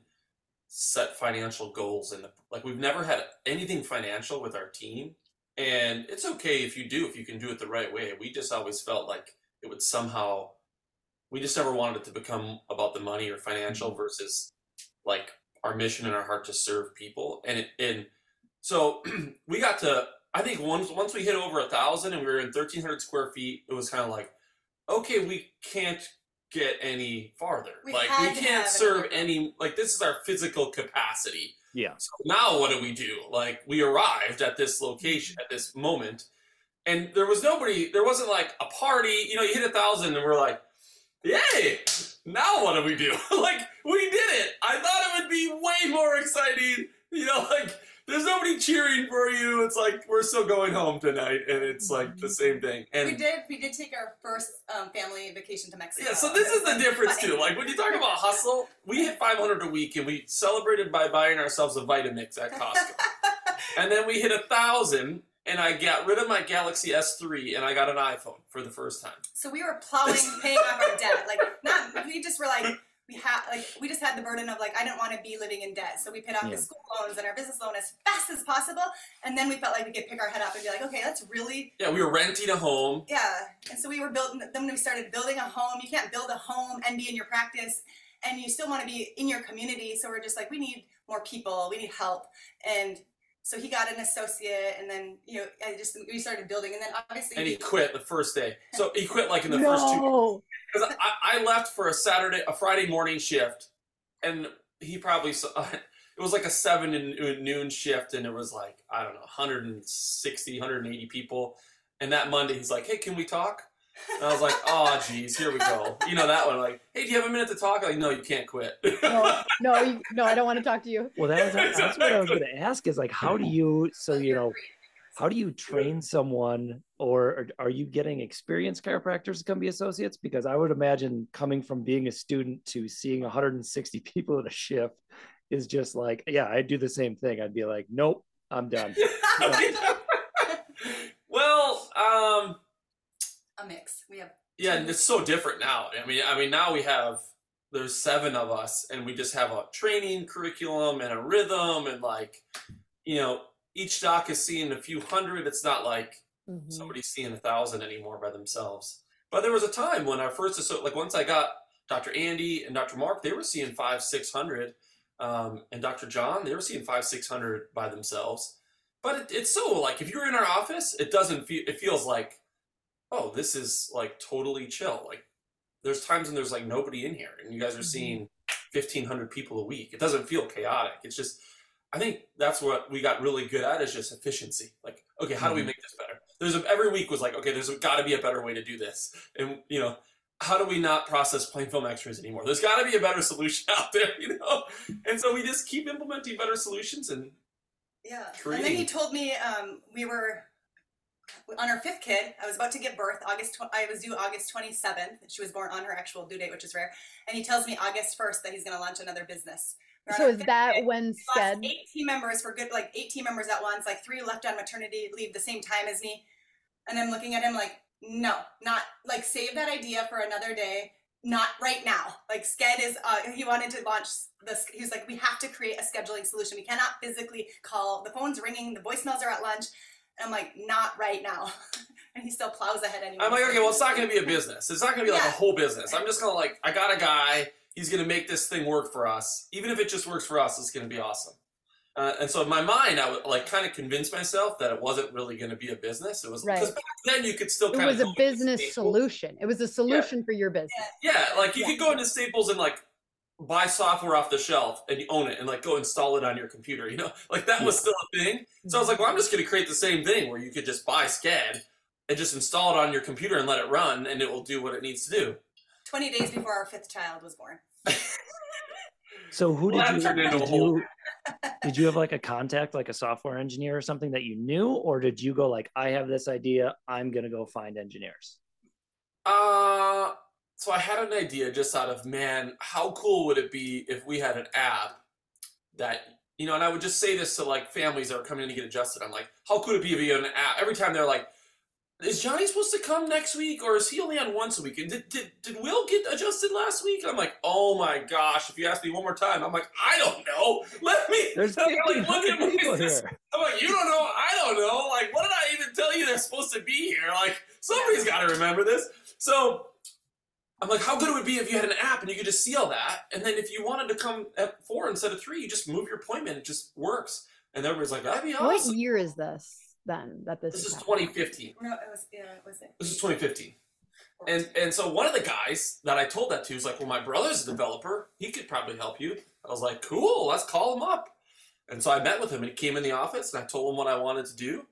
set financial goals in the like we've never had anything financial with our team. And it's okay if you do if you can do it the right way. We just always felt like it would somehow we just never wanted it to become about the money or financial mm-hmm. versus like our mission and our heart to serve people. And it, and so we got to i think once once we hit over a thousand and we were in 1300 square feet it was kind of like okay we can't get any farther We like we can't serve another- any like this is our physical capacity Yeah. so now what do we do? Like we arrived at this location at this moment, and there was nobody. There wasn't like a party. You know, you hit a thousand, and we're like, "Yay!" Now what do we do? like we did it. I thought it would be way more exciting. You know, like there's nobody cheering for you. It's like we're still going home tonight, and it's like the same thing. And we did, we did take our first um, family vacation to Mexico. yeah, so this is the difference funny. too. Like when you talk about hustle, we hit 500 a week, and we celebrated by buying ourselves a Vitamix at Costco. and then we hit a thousand, and I got rid of my Galaxy S3, and I got an iPhone for the first time. So we were plowing, paying off our debt. Like, not we just were like, we had like we just had the burden of like I didn't want to be living in debt, so we paid off Yeah. the school loans and our business loan as fast as possible, and then we felt like we could pick our head up and be like, okay, let's really Yeah, we were renting a home. yeah. And so we were building. Then when we started building a home, you can't build a home and be in your practice, and you still want to be in your community. So we're just like, we need more people. We need help, and so he got an associate, and then you know, I just we started building, and then obviously And he we- quit the first day. So he quit like in the first two no. because I, I left for a Saturday, a Friday morning shift, and he probably saw, it was like a seven and uh, noon shift, and it was like I don't know, 160, 180 people. And that Monday, he's like, "Hey, can we talk?" And I was like, "Oh, geez, here we go." You know that one, like, "Hey, do you have a minute to talk?" Like, no, you can't quit. no, no, you, no, I don't want to talk to you. Well, that was that's what I was going to ask. Is like, how do you? So you know, how do you train someone, or are, are you getting experienced chiropractors to come be associates? Because I would imagine coming from being a student to seeing 160 people at a shift is just like, yeah, I'd do the same thing. I'd be like, nope, I'm done. well, um, a mix. We have Yeah, and it's so different now. I mean, I mean now we have there's seven of us, and we just have a training curriculum and a rhythm, and like, you know, each doc is seeing a few hundred. It's not like Mhm. somebody's seeing a thousand anymore by themselves. But there was a time when our first asso- like once I got Dr. Andy and Dr. Mark, they were seeing five, six hundred, um, and Dr. John, they were seeing five, six hundred by themselves. But it, it's so like if you're in our office, it doesn't feel. It feels like, oh, this is like totally chill. Like there's times when there's like nobody in here, and you guys are seeing fifteen hundred people a week. It doesn't feel chaotic. It's just, I think that's what we got really good at is just efficiency. Like, okay, how do we Mhm. make this better? There's a, every week was like, okay, there's got to be a better way to do this, and you know. How do we not process plain film X-rays anymore? There's got to be a better solution out there, you know. And so we just keep implementing better solutions, and Yeah. And then he told me um, we were on her fifth kid. I was about to give birth. August. Tw- I was due August twenty seventh. She was born on her actual due date, which is rare. And he tells me August first that he's going to launch another business. So is that kid. when lost eight team members for good, like eight team members at once. Like three left on maternity leave the same time as me. And I'm looking at him like, no, not like save that idea for another day. Not right now. Like Sked is, uh, he wanted to launch this. He was like, we have to create a scheduling solution. We cannot physically call. The phone's ringing. The voicemails are at lunch. And I'm like, not right now. and he still plows ahead anyway. I'm like, okay, well, it's not going to be a business. It's not going to be like a whole business. I'm just going to like, I got a guy. He's going to make this thing work for us. Even if it just works for us, it's going to be awesome. Uh, and so in my mind, I would like kind of convince myself that it wasn't really going to be a business. It was because Right. back then you could still It was of a business solution. It was a solution for your business. Yeah, like you Yeah. could go into Staples and like buy software off the shelf and you own it and like go install it on your computer. You know, like that was still a thing. So I was like, well, I'm just going to create the same thing where you could just buy Sked and just install it on your computer and let it run, and it will do what it needs to do. 20 days before our fifth child was born. So who Well, did you turned into a did you did you have like a contact, like a software engineer or something that you knew, or did you go like, I have this idea, I'm gonna go find engineers? Uh, so I had an idea just out of man, how cool would it be if we had an app that you know, and I would just say this to like families that are coming in to get adjusted. I'm like, how cool would it be if you had an app? Every time they're like, is Johnny supposed to come next week or is he only on once a week? And did, did, did Will get adjusted last week? And I'm like, oh my gosh, if you ask me one more time, I'm like, I don't know. Let me. There's I'm like, look at here. I'm like, you don't know, I don't know. Like, what did I even tell you they're supposed to be here? Like, somebody's got to remember this. So I'm like, how good it would be if you had an app and you could just see all that, and then if you wanted to come at four instead of three, you just move your appointment. It just works. And everybody's like, that'd be awesome. What year is this then that this, This is happening? 2015. No, it was, yeah, it was it? This is 2015. And and so one of the guys that I told that to is like, well, my brother's a developer. He could probably help you. I was like, cool, let's call him up. And so I met with him and he came in the office and I told him what I wanted to do.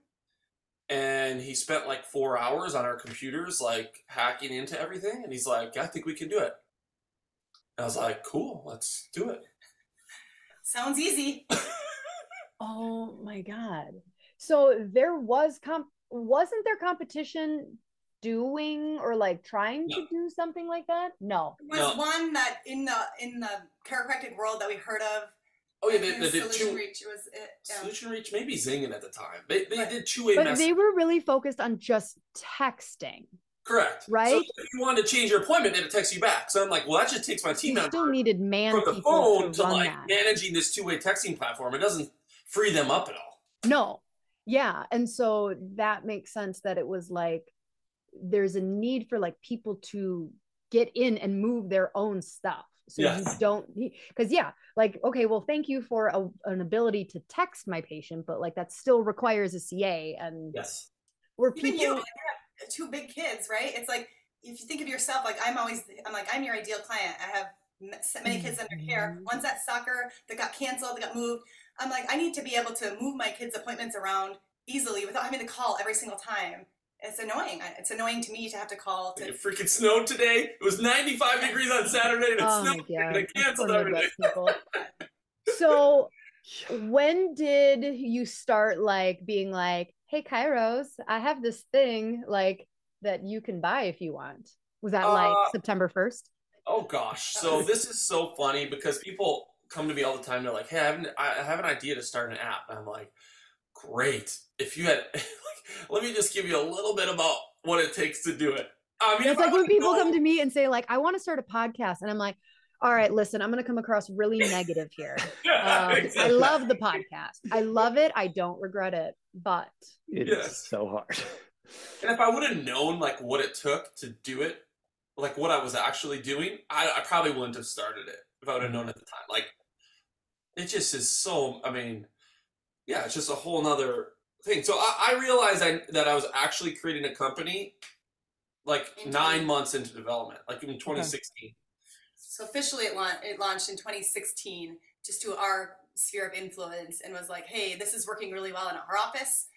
And he spent like four hours on our computers, like hacking into everything. And he's like, I think we can do it. And I was like, cool, let's do it. Sounds easy. Oh my god. So there was comp wasn't there competition doing or like trying to do something like that? No. There was No. one that in the in the chiropractic world that we heard of. Oh yeah, they, they did Solution two. Reach was it. Yeah. Solutionreach, maybe Zingin at the time. They, they Right. did two-way But messaging. they were really focused on just texting. Correct. Right? So if you wanted to change your appointment, they would text you back. So I'm like, well, that just takes my team out. You member still needed man from the phone to to like that. managing this two-way texting platform. It doesn't free them up at all. No. Yeah. And so that makes sense that it was like there's a need for like people to get in and move their own stuff. So Yes. you don't because yeah, like okay, well, thank you for a, an ability to text my patient, but like that still requires a CA and Yes. where Even people you, you have two big kids, right? It's like if you think of yourself, like I'm always, I'm like I'm your ideal client. I have many kids under care. Mhm. One's at soccer that got canceled, that got moved. I'm like, I need to be able to move my kids' appointments around easily without having to call every single time. It's annoying. It's annoying to me to have to call to. It freaking snowed today. It was 95 degrees on Saturday and it oh my snowed god, and they those canceled everything. So when did you start like being like, hey chiros, I have this thing like that you can buy if you want? Was that like Uh, September 1st? Oh gosh. So this is so funny because people come to me all the time. They're like, "Hey, I have an, I have an idea to start an app." And I'm like, "Great! If you had, like, let me just give you a little bit about what it takes to do it." I mean, It's if I like when people known- come to me and say, like, I want to start a podcast. And I'm like, all right, listen, I'm going to come across really negative here. Um, I love the podcast. I love it. I don't regret it. But It is Yes. so hard. And if I would have known like what it took to do it, like what I was actually doing, I, I probably wouldn't have started it if I would have known at the time. Like, it just is so. I mean, yeah, it's just a whole nother thing. So I, I realized I, that I was actually creating a company like In nine 20 months into development, like in 2016. So officially, it, launched, it launched in 2016, just to our sphere of influence, and was like, "Hey, this is working really well in our office.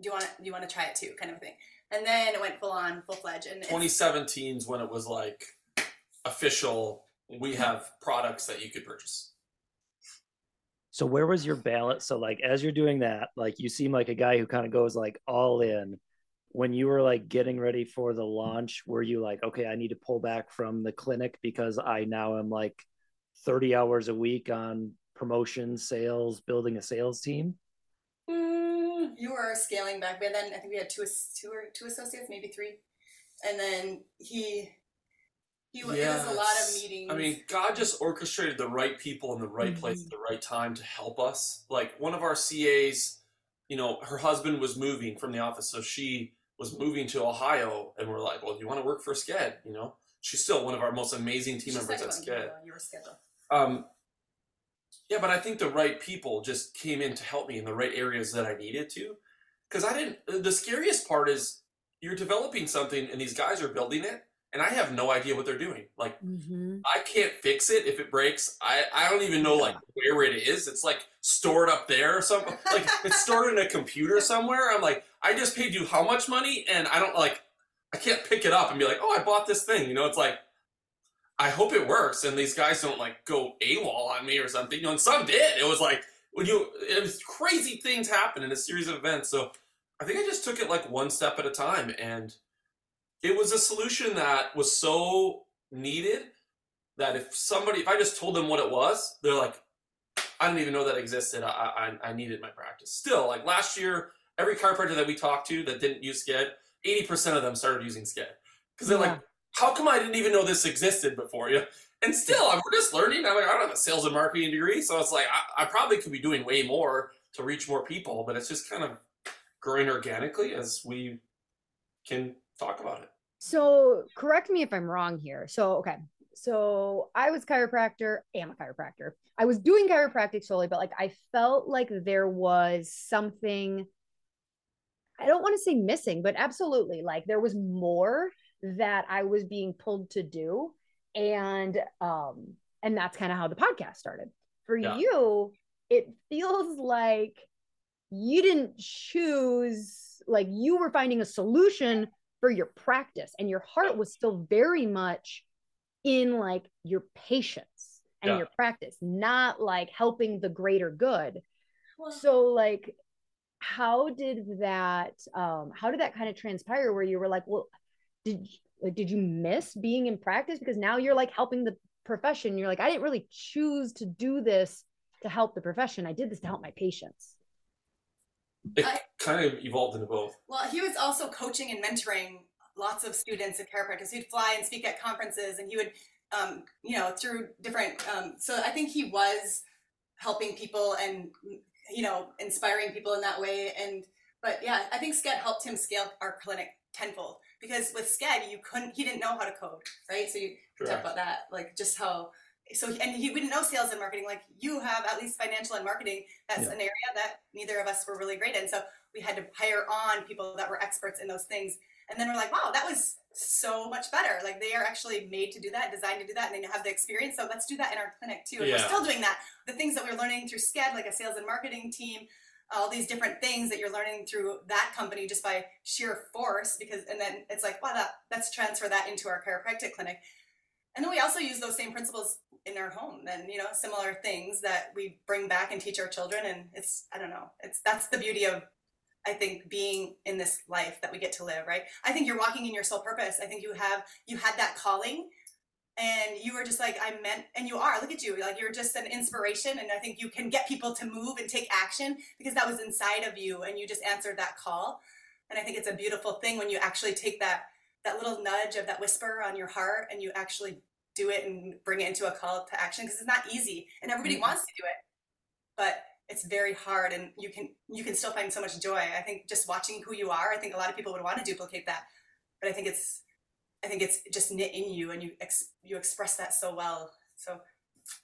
Do you want to? Do you want to try it too?" Kind of thing. And then it went full on, full fledged, and it's- 2017 is when it was like official. We have products that you could purchase. So where was your balance? So like as you're doing that, like you seem like a guy who kind of goes like all in. When you were like getting ready for the launch, were you like, okay, I need to pull back from the clinic because I now am like 30 hours a week on promotion, sales, building a sales team? Mm, you were scaling back by then. I think we had two, two or two associates, maybe three, and then he, he, it was a lot of meetings. I mean, God just orchestrated the right people in the right place Mhm. at the right time to help us. Like one of our CAs, you know, her husband was moving from the office, so she was moving to Ohio, and we're like, "Well, do you want to work for Sked?" You know, she's still one of our most amazing team She's members at like, Sked. "Oh, You were scheduled. Um, yeah, but I think the right people just came in to help me in the right areas that I needed to. Because I didn't. The scariest part is you're developing something and these guys are building it, and I have no idea what they're doing. Like Mm-hmm. I can't fix it if it breaks. I, I don't even know like where it is. It's like stored up there or something. Like it's stored in a computer somewhere. I'm like, I just paid you how much money and I don't like I can't pick it up and be like, oh I bought this thing. You know, it's like I hope it works and these guys don't like go AWOL on me or something. You know, and some did. It was like when you it was crazy things happen in a series of events. So I think I just took it like one step at a time and it was a solution that was so needed that if somebody if I just told them what it was, they're like, I didn't even know that existed. I I, I needed my practice. Still, like last year, every chiropractor that we talked to that didn't use Sked, 80% of them started using Sked. Because they're Yeah. like, how come I didn't even know this existed before you? And still, I'm, we're just learning. I'm like, I don't have a sales and marketing degree, so it's like I, I probably could be doing way more to reach more people, but it's just kind of growing organically as we can talk about it. So correct me if I'm wrong here. So okay. So I was chiropractor, am a chiropractor. I was doing chiropractic solely, but like I felt like there was something I don't want to say missing, but absolutely like there was more that I was being pulled to do. And um and that's kind of how the podcast started. For Yeah. you, it feels like you didn't choose like you were finding a solution for your practice. And your heart was still very much in like your patients and Yeah. your practice not like helping the greater good. Well, so like how did that um how did that kind of transpire where you were like well did like did you miss being in practice? Because now you're like helping the profession. You're like i didn't really choose to do this to help the profession. I did this to help my patients It I- kind of evolved into both. Well, he was also coaching and mentoring lots of students and chiropractors. He'd fly and speak at conferences, and he would, um, you know, through different. Um, so I think he was helping people and you know inspiring people in that way. And but yeah, I think Sked helped him scale our clinic tenfold because with Sked you couldn't. He didn't know how to code, right? So you talk about that, like just how. So and he wouldn't know sales and marketing like you have at least financial and marketing. That's Yeah. an area that neither of us were really great in. So we had to hire on people that were experts in those things. And then we're like, wow, that was so much better. Like they are actually made to do that, designed to do that, and they have the experience. So let's do that in our clinic too. And Yeah. we're still doing that. The things that we're learning through Sked, like a sales and marketing team, all these different things that you're learning through that company just by sheer force. Because and then it's like, wow, that let's transfer that into our chiropractic clinic. And then we also use those same principles in our home and you know similar things that we bring back and teach our children. And it's i don't know it's that's the beauty of i think being in this life that we get to live right? I think you're walking in your soul purpose. I think you have you had that calling and you were just like i meant and you are. Look at you. Like you're just an inspiration and i think you can get people to move and take action because that was inside of you and you just answered that call. And i think it's a beautiful thing when you actually take that that little nudge of that whisper on your heart and you actually do it and bring it into a call to action because it's not easy and everybody Mhm. wants to do it but it's very hard and you can you can still find so much joy i think just watching who you are i think a lot of people would want to duplicate that but i think it's i think it's just knit in you and you ex, you express that so well so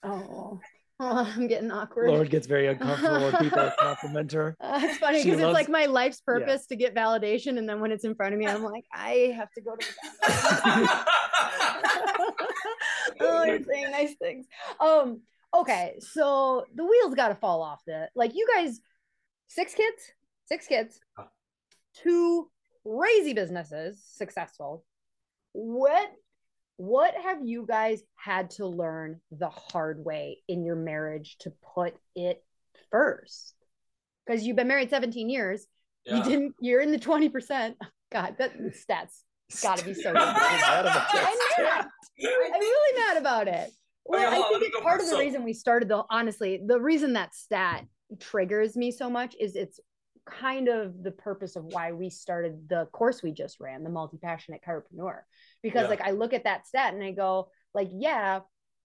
oh, oh i'm getting awkward Lord gets very uncomfortable when people compliment her. Uh, it's funny She because it's like my life's purpose to get validation, and then when it's in front of me, I'm like, I have to go to the bathroom. oh, you're saying nice things. Um, okay, so the wheels got to fall off. The like, you guys, six kids, six kids, two crazy businesses, successful. What what have you guys had to learn the hard way in your marriage to put it first? Because you've been married 17 years. You didn't, you're in the 20%. God, that stats gotta be so good. I'm mad. I'm really mad about it. Well, I think it's part of the reason we started the honestly, the reason that stat triggers me so much is it's kind of the purpose of why we started the course we just ran, the multi-passionate chiropreneur. Because Yeah. like I look at that stat and I go, like, yeah,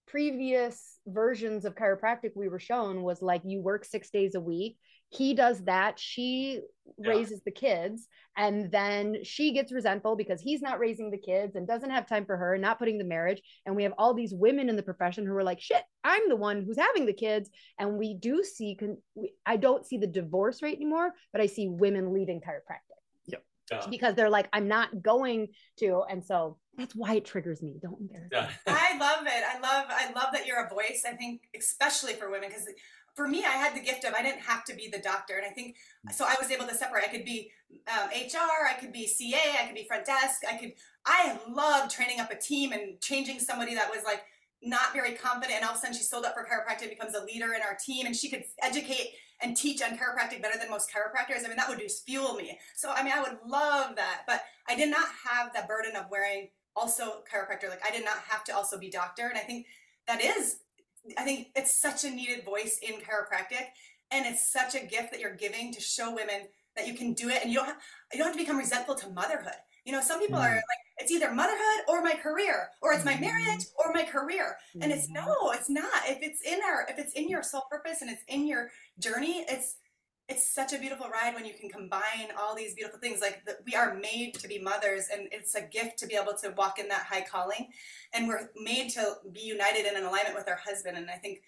previous versions of chiropractic we were shown was like you work six days a week. He does that. She Yeah. raises the kids and then she gets resentful because he's not raising the kids and doesn't have time for her not putting the marriage and we have all these women in the profession who are like shit i'm the one who's having the kids and we do see con- we, i don't see the divorce rate anymore but i see women leaving chiropractic. Yeah. because they're like, I'm not going to. And so that's why it triggers me. Don't embarrass me. I love it. I love I love that you're a voice. I think especially for women because for me I had the gift of I didn't have to be the doctor and I think so I was able to separate. I could be um, HR, I could be CA, I could be front desk. I could I love training up a team and changing somebody that was like not very confident and all of a sudden she sold up for chiropractic becomes a leader in our team and she could educate and teach on chiropractic better than most chiropractors. I mean that would just fuel me. So I mean I would love that. But I did not have the burden of wearing also chiropractor. Like I did not have to also be doctor. And I think that is, I think it's such a needed voice in chiropractic. And it's such a gift that you're giving to show women that you can do it. And you don't have, you don't have to become resentful to motherhood. You know, some people Mm. are like, it's either motherhood or my career, or it's my marriage or my career. And it's Mhm. no, it's not. If it's in our, if it's in your soul purpose and it's in your journey, it's it's such a beautiful ride when you can combine all these beautiful things like the, we are made to be mothers and it's a gift to be able to walk in that high calling and we're made to be united and in alignment with our husband and i think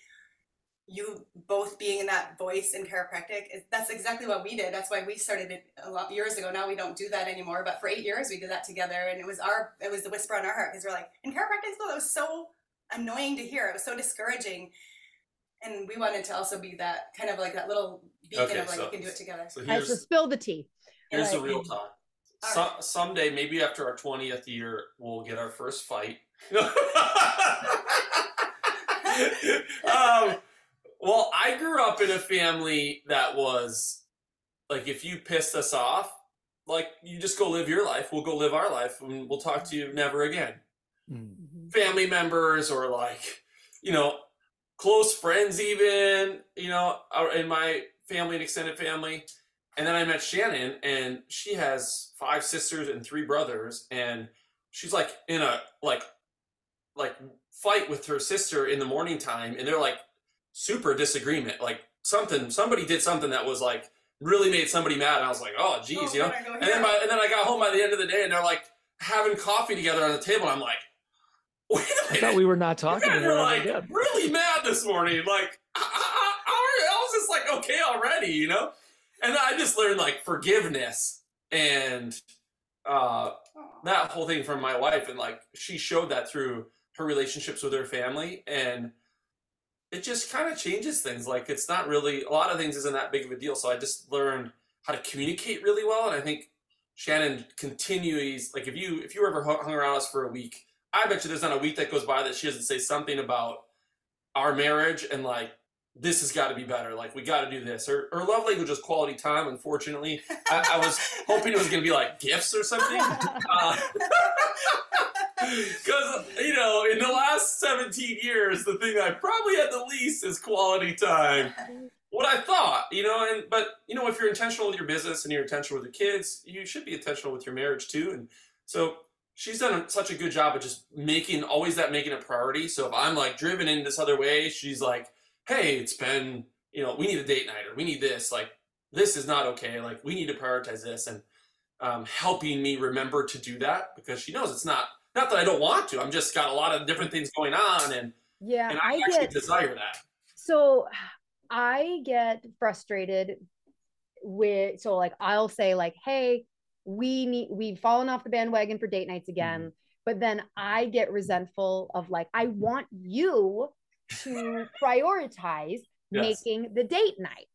you both being in that voice in chiropractic is- that's exactly what we did that's why we started it a lot years ago now we don't do that anymore but for eight years we did that together and it was our it was the whisper on our heart because we're like in chiropractic school that was so annoying to hear it was so discouraging and we wanted to also be that kind of like that little beacon Okay, of like so- we can do it together So All right, so here's spill the tea. here's the real talk. All So, someday, maybe after our twentieth year, we'll get our first fight. um, well, I grew up in a family that was like, if you pissed us off, like you just go live your life. We'll go live our life, and we'll talk to you never again. Mm. family members or like you know close friends even you know in my family and extended family and then i met shannon and she has five sisters and three brothers and she's like in a like like fight with her sister in the morning time and they're like super disagreement like something somebody did something that was like really made somebody mad and i was like oh geez Oh, you know and then by, and then I got home by the end of the day, and they're like having coffee together on the table. And I'm like, wait a I minute, thought we were not you talking guys were like Yeah. really mad this morning. Like I, I, I, I was just like, okay, already, you know. And I just learned like forgiveness and uh, that whole thing from my wife, and like she showed that through her relationships with her family, and it just kind of changes things. Like it's not really a lot of things isn't that big of a deal. So I just learned how to communicate really well, and I think Shannon continues like if you if you ever hung around us for a week, I bet you there's not a week that goes by that she doesn't say something about our marriage and like this has got to be better. Like we got to do this. Her her love language is quality time. Unfortunately, I, I was hoping it was going to be like gifts or something. Uh, Because you know, in the last 17 years, the thing I probably had the least is quality time. What I thought, you know, and but you know, if you're intentional with your business and you're intentional with your kids, you should be intentional with your marriage too. And so she's done such a good job of just making always that making a priority. So if I'm like driven in this other way, she's like, "Hey, it's been you know, we need a date night or we need this. Like this is not okay. Like we need to prioritize this." And um, helping me remember to do that because she knows it's not not that I don't want to. I'm just got a lot of different things going on, and Yeah, and I, I actually get desire that. so I get frustrated with so like I'll say like, hey, we need we've fallen off the bandwagon for date nights again. Mm-hmm. But then I get resentful of like, I want you to prioritize Yes. making the date night.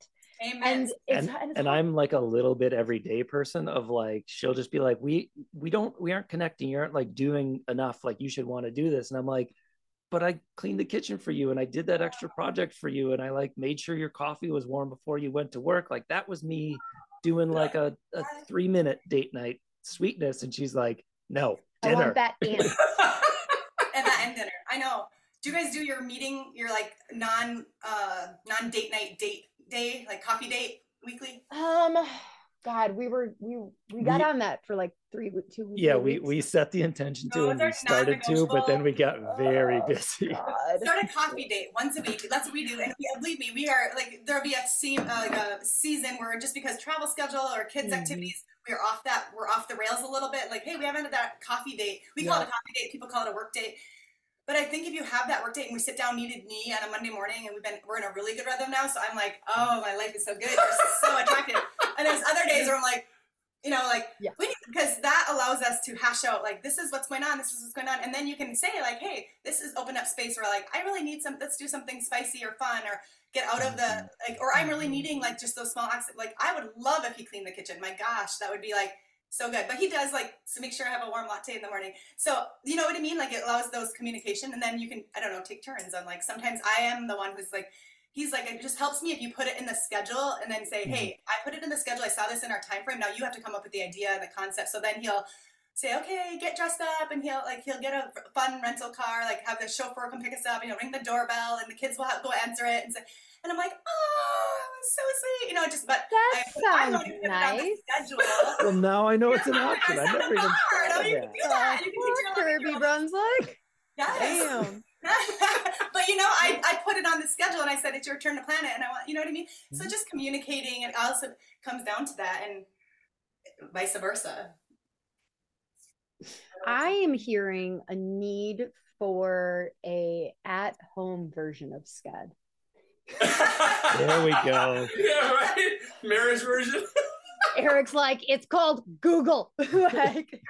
Amen. And it's and, and, it's and. I'm like a little bit everyday person of like she'll just be like we we don't we aren't connecting you aren't like doing enough like you should want to do this and I'm like but I cleaned the kitchen for you and I did that extra project for you and I like made sure your coffee was warm before you went to work like that was me doing like a, a three minute date night sweetness and she's like no I dinner want that in. and that and dinner. I know. Do you guys do your meeting, your like non uh non date night date day, like coffee date weekly? Um, God, we were we we got We- on that for like three we- two. yeah three we we set the intention to No, and we started to but then we got very Oh, busy God. Start a coffee date once a week. That's what we do. And we, believe me, we are like there'll be a, se- uh, like a season where just because travel schedule or kids Mhm. activities, we're off that we're off the rails a little bit. Like, hey, we haven't had that coffee date. We call it a coffee date. People call it a work date. But I think if you have that work date and we sit down knee to knee on a Monday morning and we've been we're in a really good rhythm now, so I'm like, oh, my life is so good. You're so attractive. And there's other days where I'm like, You know, like Yeah. we need, because that allows us to hash out like this is what's going on, this is what's going on, and then you can say like, hey, this is open up space where like I really need some. Let's do something spicy or fun or get out of the mm-hmm. like, or I'm really mm-hmm. needing like just those small acts. Like I would love if he cleaned the kitchen. My gosh, that would be like so good. But he does like to make sure I have a warm latte in the morning. So you know what I mean? Like it allows those communication, and then you can I don't know take turns on like sometimes I am the one who's like he's like it just helps me if you put it in the schedule and then say hey mm-hmm. i put it in the schedule i saw this in our time frame now you have to come up with the idea and the concept so then he'll say okay get dressed up and he'll like he'll get a fun rental car like have the chauffeur come pick us up and he'll ring the doorbell and the kids will have, go answer it and say and i'm like oh it's so sweet you know just but That I, I'm sounds gonna put it on the nice. schedule Well, now I know it's an option. I never even hard. thought of that. can do that. You can teach your Poor Kirby girl. Brunswick. Yes. Damn. but you know, I, I put it on the schedule and I said it's your turn to plan it, and I want you know what I mean. So Mhm. just communicating, and also comes down to that, and vice versa. I am hearing a need for a at-home version of Sked. There we go. Yeah, right. Marriage version. Erik's like, it's called Google. like,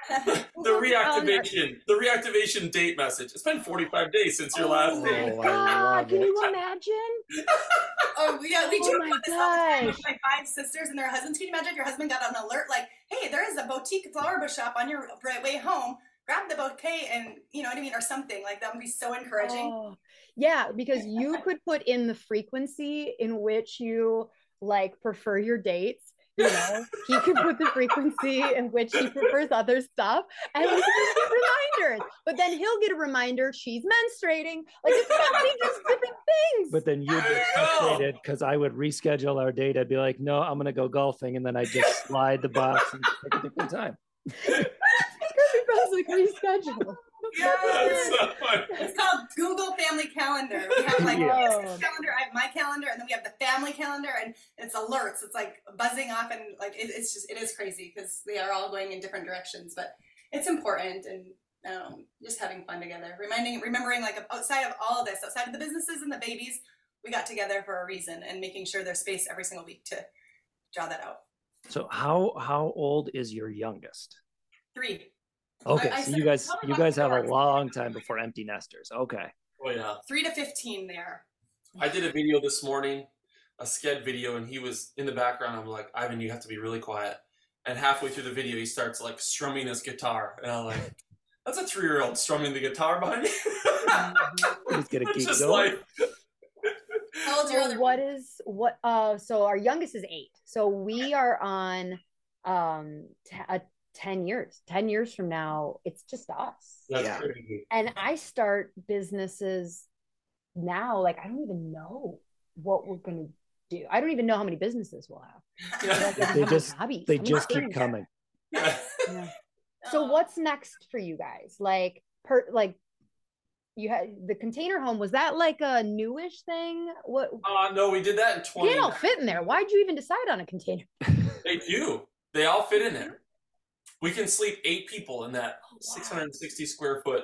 the reactivation. The reactivation date message. It's been 45 days since your last oh. Oh, my god, can it. you imagine? oh yeah, we Oh joke my about this all the time with gosh. my five sisters and their husbands. Can you imagine if your husband got an alert like, "Hey, there is a boutique flower bush shop on your right way home. Grab the bouquet and you know what I mean, or something like that would be so encouraging." Oh, yeah, because you could put in the frequency in which you like prefer your dates. You know, he could put the frequency in which he prefers other stuff, and we can just get reminders. But then he'll get a reminder she's menstruating. Like it's gonna just different things. But then you'd get There frustrated because I would reschedule our date. I'd be like, no, I'm going to go golfing. And then I just slide the box and pick a different time. Kirby Brunswick reschedule. That's so funny. It's called Google Family Calendar. We have like Yeah. calendar. I have my calendar, and then we have the family calendar, and it's alerts. It's like buzzing off, and like it, it's just it is crazy because they are all going in different directions. But it's important, and um, just having fun together. Reminding, remembering, like outside of all of this, outside of the businesses and the babies, we got together for a reason, and making sure there's space every single week to draw that out. So how how old is your youngest? Three, Okay, I so you guys you guys have a long time before empty nesters. Okay. Oh, yeah. three to fifteen. There. I did a video this morning, a Sked video, and he was in the background. I'm like, Ivan, you have to be really quiet. And halfway through the video, he starts like strumming his guitar, and I'm like, "That's a three year old strumming the guitar behind me." He's gonna keep going. like, How old's your So what is what uh so our youngest is eight so we are on um t- uh, 10 years 10 years from now it's just us That's Yeah. crazy. and i start businesses now like i don't even know what we're gonna do i don't even know how many businesses we'll have Yeah. Like, They just- hobbies, They how many just keep coming. Yeah. so Oh. what's next for you guys like per like you had the container home was that like a newish thing what Uh, no, we did that in 20. they don't fit in there why'd you even decide on a container They do. They all fit in there. We can sleep eight people in that 660 square foot.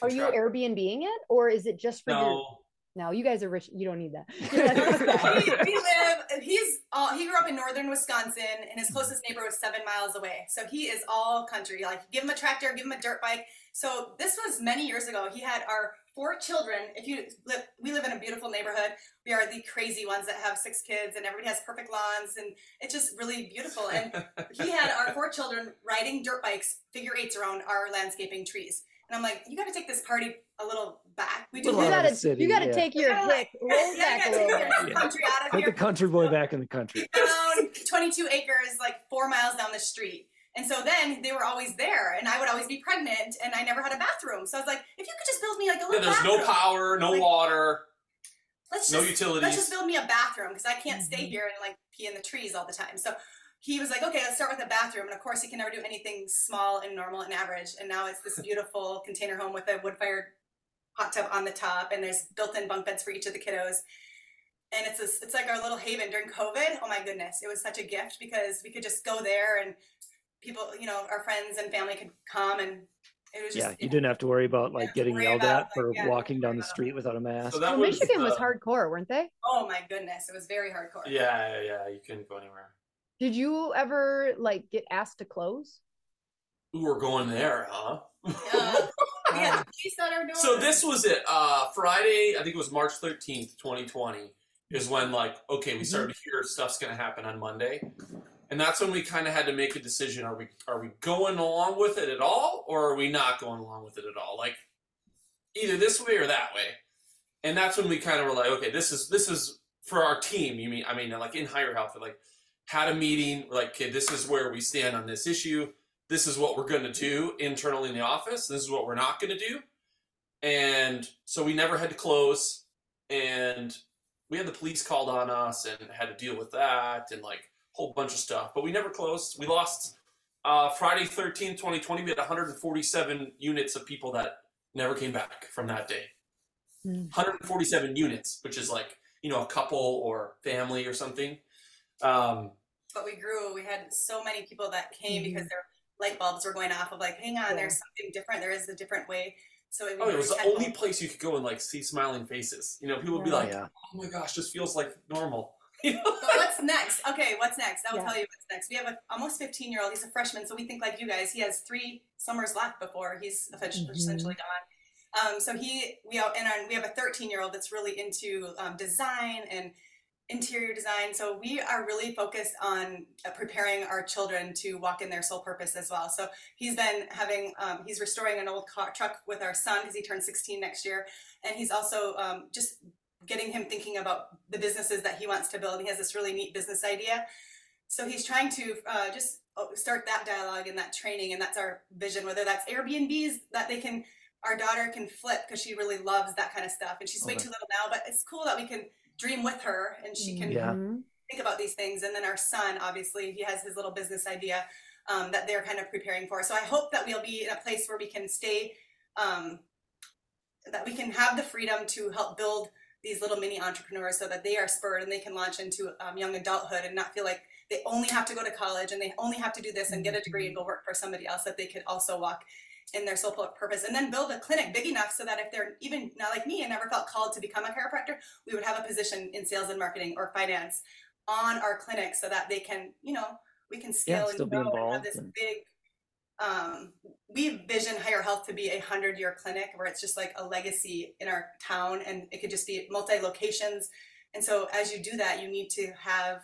Are you contract. Airbnb-ing it, or is it just for your? No. No, you guys are rich. You don't need that. You guys are we, we live he's all he grew up in northern wisconsin and his closest neighbor was seven miles away so he is all country like give him a tractor give him a dirt bike so this was many years ago he had our four children if you live we live in a beautiful neighborhood we are the crazy ones that have six kids and everybody has perfect lawns and it's just really beautiful and he had our four children riding dirt bikes figure eights around our landscaping trees and i'm like you got to take this party a little back we do Little you gotta, city, you gotta yeah. take your Yeah, roll yeah, back a little bit. the country out of Put here the country boy back in the country. down 22 acres, like four miles down the street. And so then they were always there, and I would always be pregnant, and I never had a bathroom. So I was like, if you could just build me like a Yeah, little there's no power, no Like- water, let's just, no just utilities. let's just build me a bathroom because I can't stay Mhm. here and like pee in the trees all the time. So he was like, okay, let's start with a bathroom. And of course, he can never do anything small and normal and average. And now it's this beautiful container home with a wood fired hot tub on the top, and there's built in bunk beds for each of the kiddos. And it's a, it's like our little haven during COVID. Oh my goodness, it was such a gift because we could just go there and people, you know, our friends and family could come and it was just Yeah, you didn't have to worry about like getting yelled about, at for like, yeah, walking down the street without a mask. So that Well, was, Michigan was uh, hardcore, weren't they? Oh my goodness, it was very hardcore. Yeah, yeah, yeah. You couldn't go anywhere. Did you ever like get asked to close? Ooh, we're going there, huh? Uh, yeah, police at our door. So this was it. Uh, Friday, I think it was March thirteenth, twenty twenty, is when like okay, we started to hear stuff's gonna happen on Monday, and that's when we kind of had to make a decision: are we are we going along with it at all, or are we not going along with it at all? Like either this way or that way. And that's when we kind of were like, okay, this is this is for our team. You mean I mean like in higher health, like had a meeting, like, okay, this is where we stand on this issue. This is what we're going to do internally in the office. This is what we're not going to do. And so we never had to close. And we had the police called on us and had to deal with that and like whole bunch of stuff. But we never closed. We lost uh, Friday 13, 2020. We had 147 units of people that never came back from that day. Mm. 147 units, which is like, you know, a couple or family or something. Um, but we grew. We had so many people that came Mhm. because their light bulbs were going off of like, hang on, Yeah. there's something different. There is a different way. So we oh, it was the only place you could go and like see smiling faces. You know, people would be Yeah. like, yeah. oh my gosh, this feels like normal. You know? But what's next? Okay, what's next? I will Yeah. tell you what's next. We have a almost 15 year old. He's a freshman, so we think like you guys. He has three summers left before he's Mhm. essentially gone. Um, so he we out and our, we have a 13 year old that's really into um, design and interior design. So we are really focused on uh, preparing our children to walk in their sole purpose as well. So he's been having um, he's restoring an old car, truck with our son because he turns 16 next year, and he's also um, just getting him thinking about the businesses that he wants to build. He has this really neat business idea. So he's trying to uh, just uh, start that dialogue and that training, and that's our vision. Whether that's Airbnbs that they can, our daughter can flip because she really loves that kind of stuff, and she's way too little now. But it's cool that we can dream with her, and she can Yeah. Mhm. think about these things. And then our son, obviously, he has his little business idea um, that they're kind of preparing for. So I hope that we'll be in a place where we can stay, um, that we can have the freedom to help build these little mini entrepreneurs so that they are spurred and they can launch into um, young adulthood and not feel like they only have to go to college and they only have to do this and get a degree and go work for somebody else that they could also walk in their soul purpose and then build a clinic big enough so that if they're even not like me and never felt called to become a chiropractor we would have a position in sales and marketing or finance on our clinic so that they can you know we can scale still and grow and have this and- big um, we vision higher health to be a hundred year clinic where it's just like a legacy in our town and it could just be multi locations and so as you do that you need to have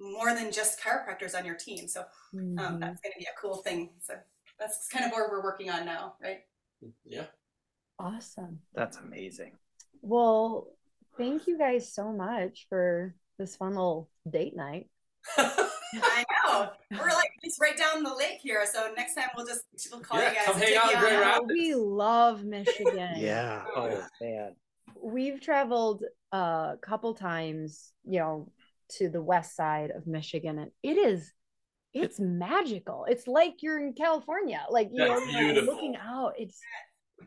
more than just chiropractors on your team so um, Mhm. that's going to be a cool thing so that's kind of where we're working on now right Yeah. Awesome. That's amazing. Well, thank you guys so much for this fun little date night. I know. We're like just right down the lake here. So next time we'll just we'll call Yeah, you guys. come hang out in Grand. Rapids. We love Michigan. Yeah. Oh man. We've traveled a couple times, you know, to the west side of Michigan, and it is it's magical. It's like you're in California. Like you That's know, like, looking out. It's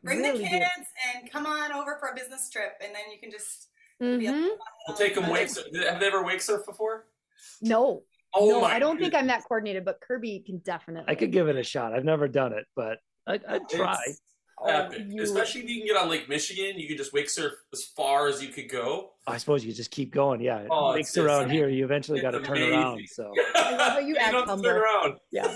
Bring really the kids beautiful. and come on over for a business trip, and then you can just. Mhm. We'll take them wake. surf- Have they ever wake surf before? No, Oh no! I don't think. I'm that coordinated, but Kirby can definitely. I could give it a shot. I've never done it, but I'd, I'd try. It's Oh, you- Especially if you can get on Lake Michigan, you can just wake surf as far as you could go. I suppose you just keep going. Yeah. Oh, Lakes it's- around it's- here, you eventually got to turn around. So love how you act don't have to turn around. yeah.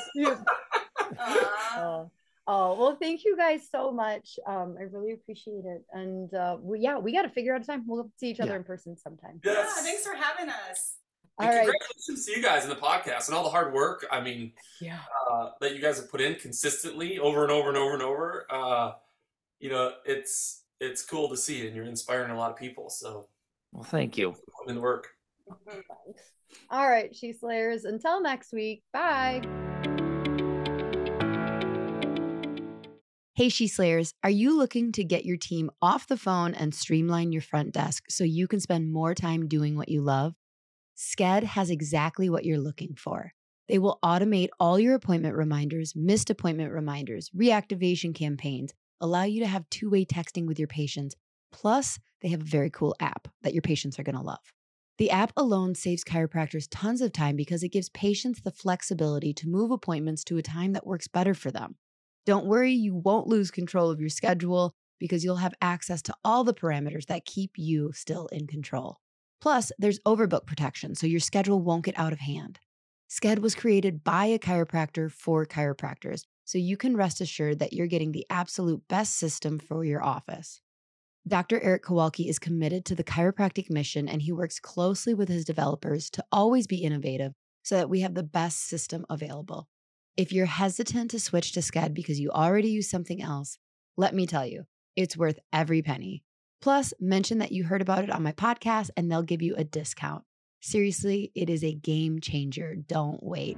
Aw. Oh, well, thank you guys so much. Um, I really appreciate it. And uh, we, yeah, we got to figure out a time. We'll see each other Yeah. in person sometime. yeah, thanks for having us. All And right. congratulations to you guys in the podcast and all the hard work. I mean, Yeah. uh, that you guys have put in consistently over and over and over and over. Uh, you know, it's it's cool to see, and you're inspiring a lot of people. So well, thank you. put in the work. All right, She Slayers. Until next week. Bye. Hey, She Slayers, are you looking to get your team off the phone and streamline your front desk so you can spend more time doing what you love? Sked has exactly what you're looking for. They will automate all your appointment reminders, missed appointment reminders, reactivation campaigns, allow you to have two way texting with your patients. Plus, they have a very cool app that your patients are going to love. The app alone saves chiropractors tons of time because it gives patients the flexibility to move appointments to a time that works better for them. Don't worry, you won't lose control of your schedule because you'll have access to all the parameters that keep you still in control. Plus, there's overbook protection, so your schedule won't get out of hand. Sked was created by a chiropractor for chiropractors, so you can rest assured that you're getting the absolute best system for your office. Dr. Erik Kowalke is committed to the chiropractic mission and he works closely with his developers to always be innovative so that we have the best system available. If you're hesitant to switch to Sked because you already use something else, let me tell you, it's worth every penny. Plus, mention that you heard about it on my podcast and they'll give you a discount. Seriously, it is a game changer. Don't wait.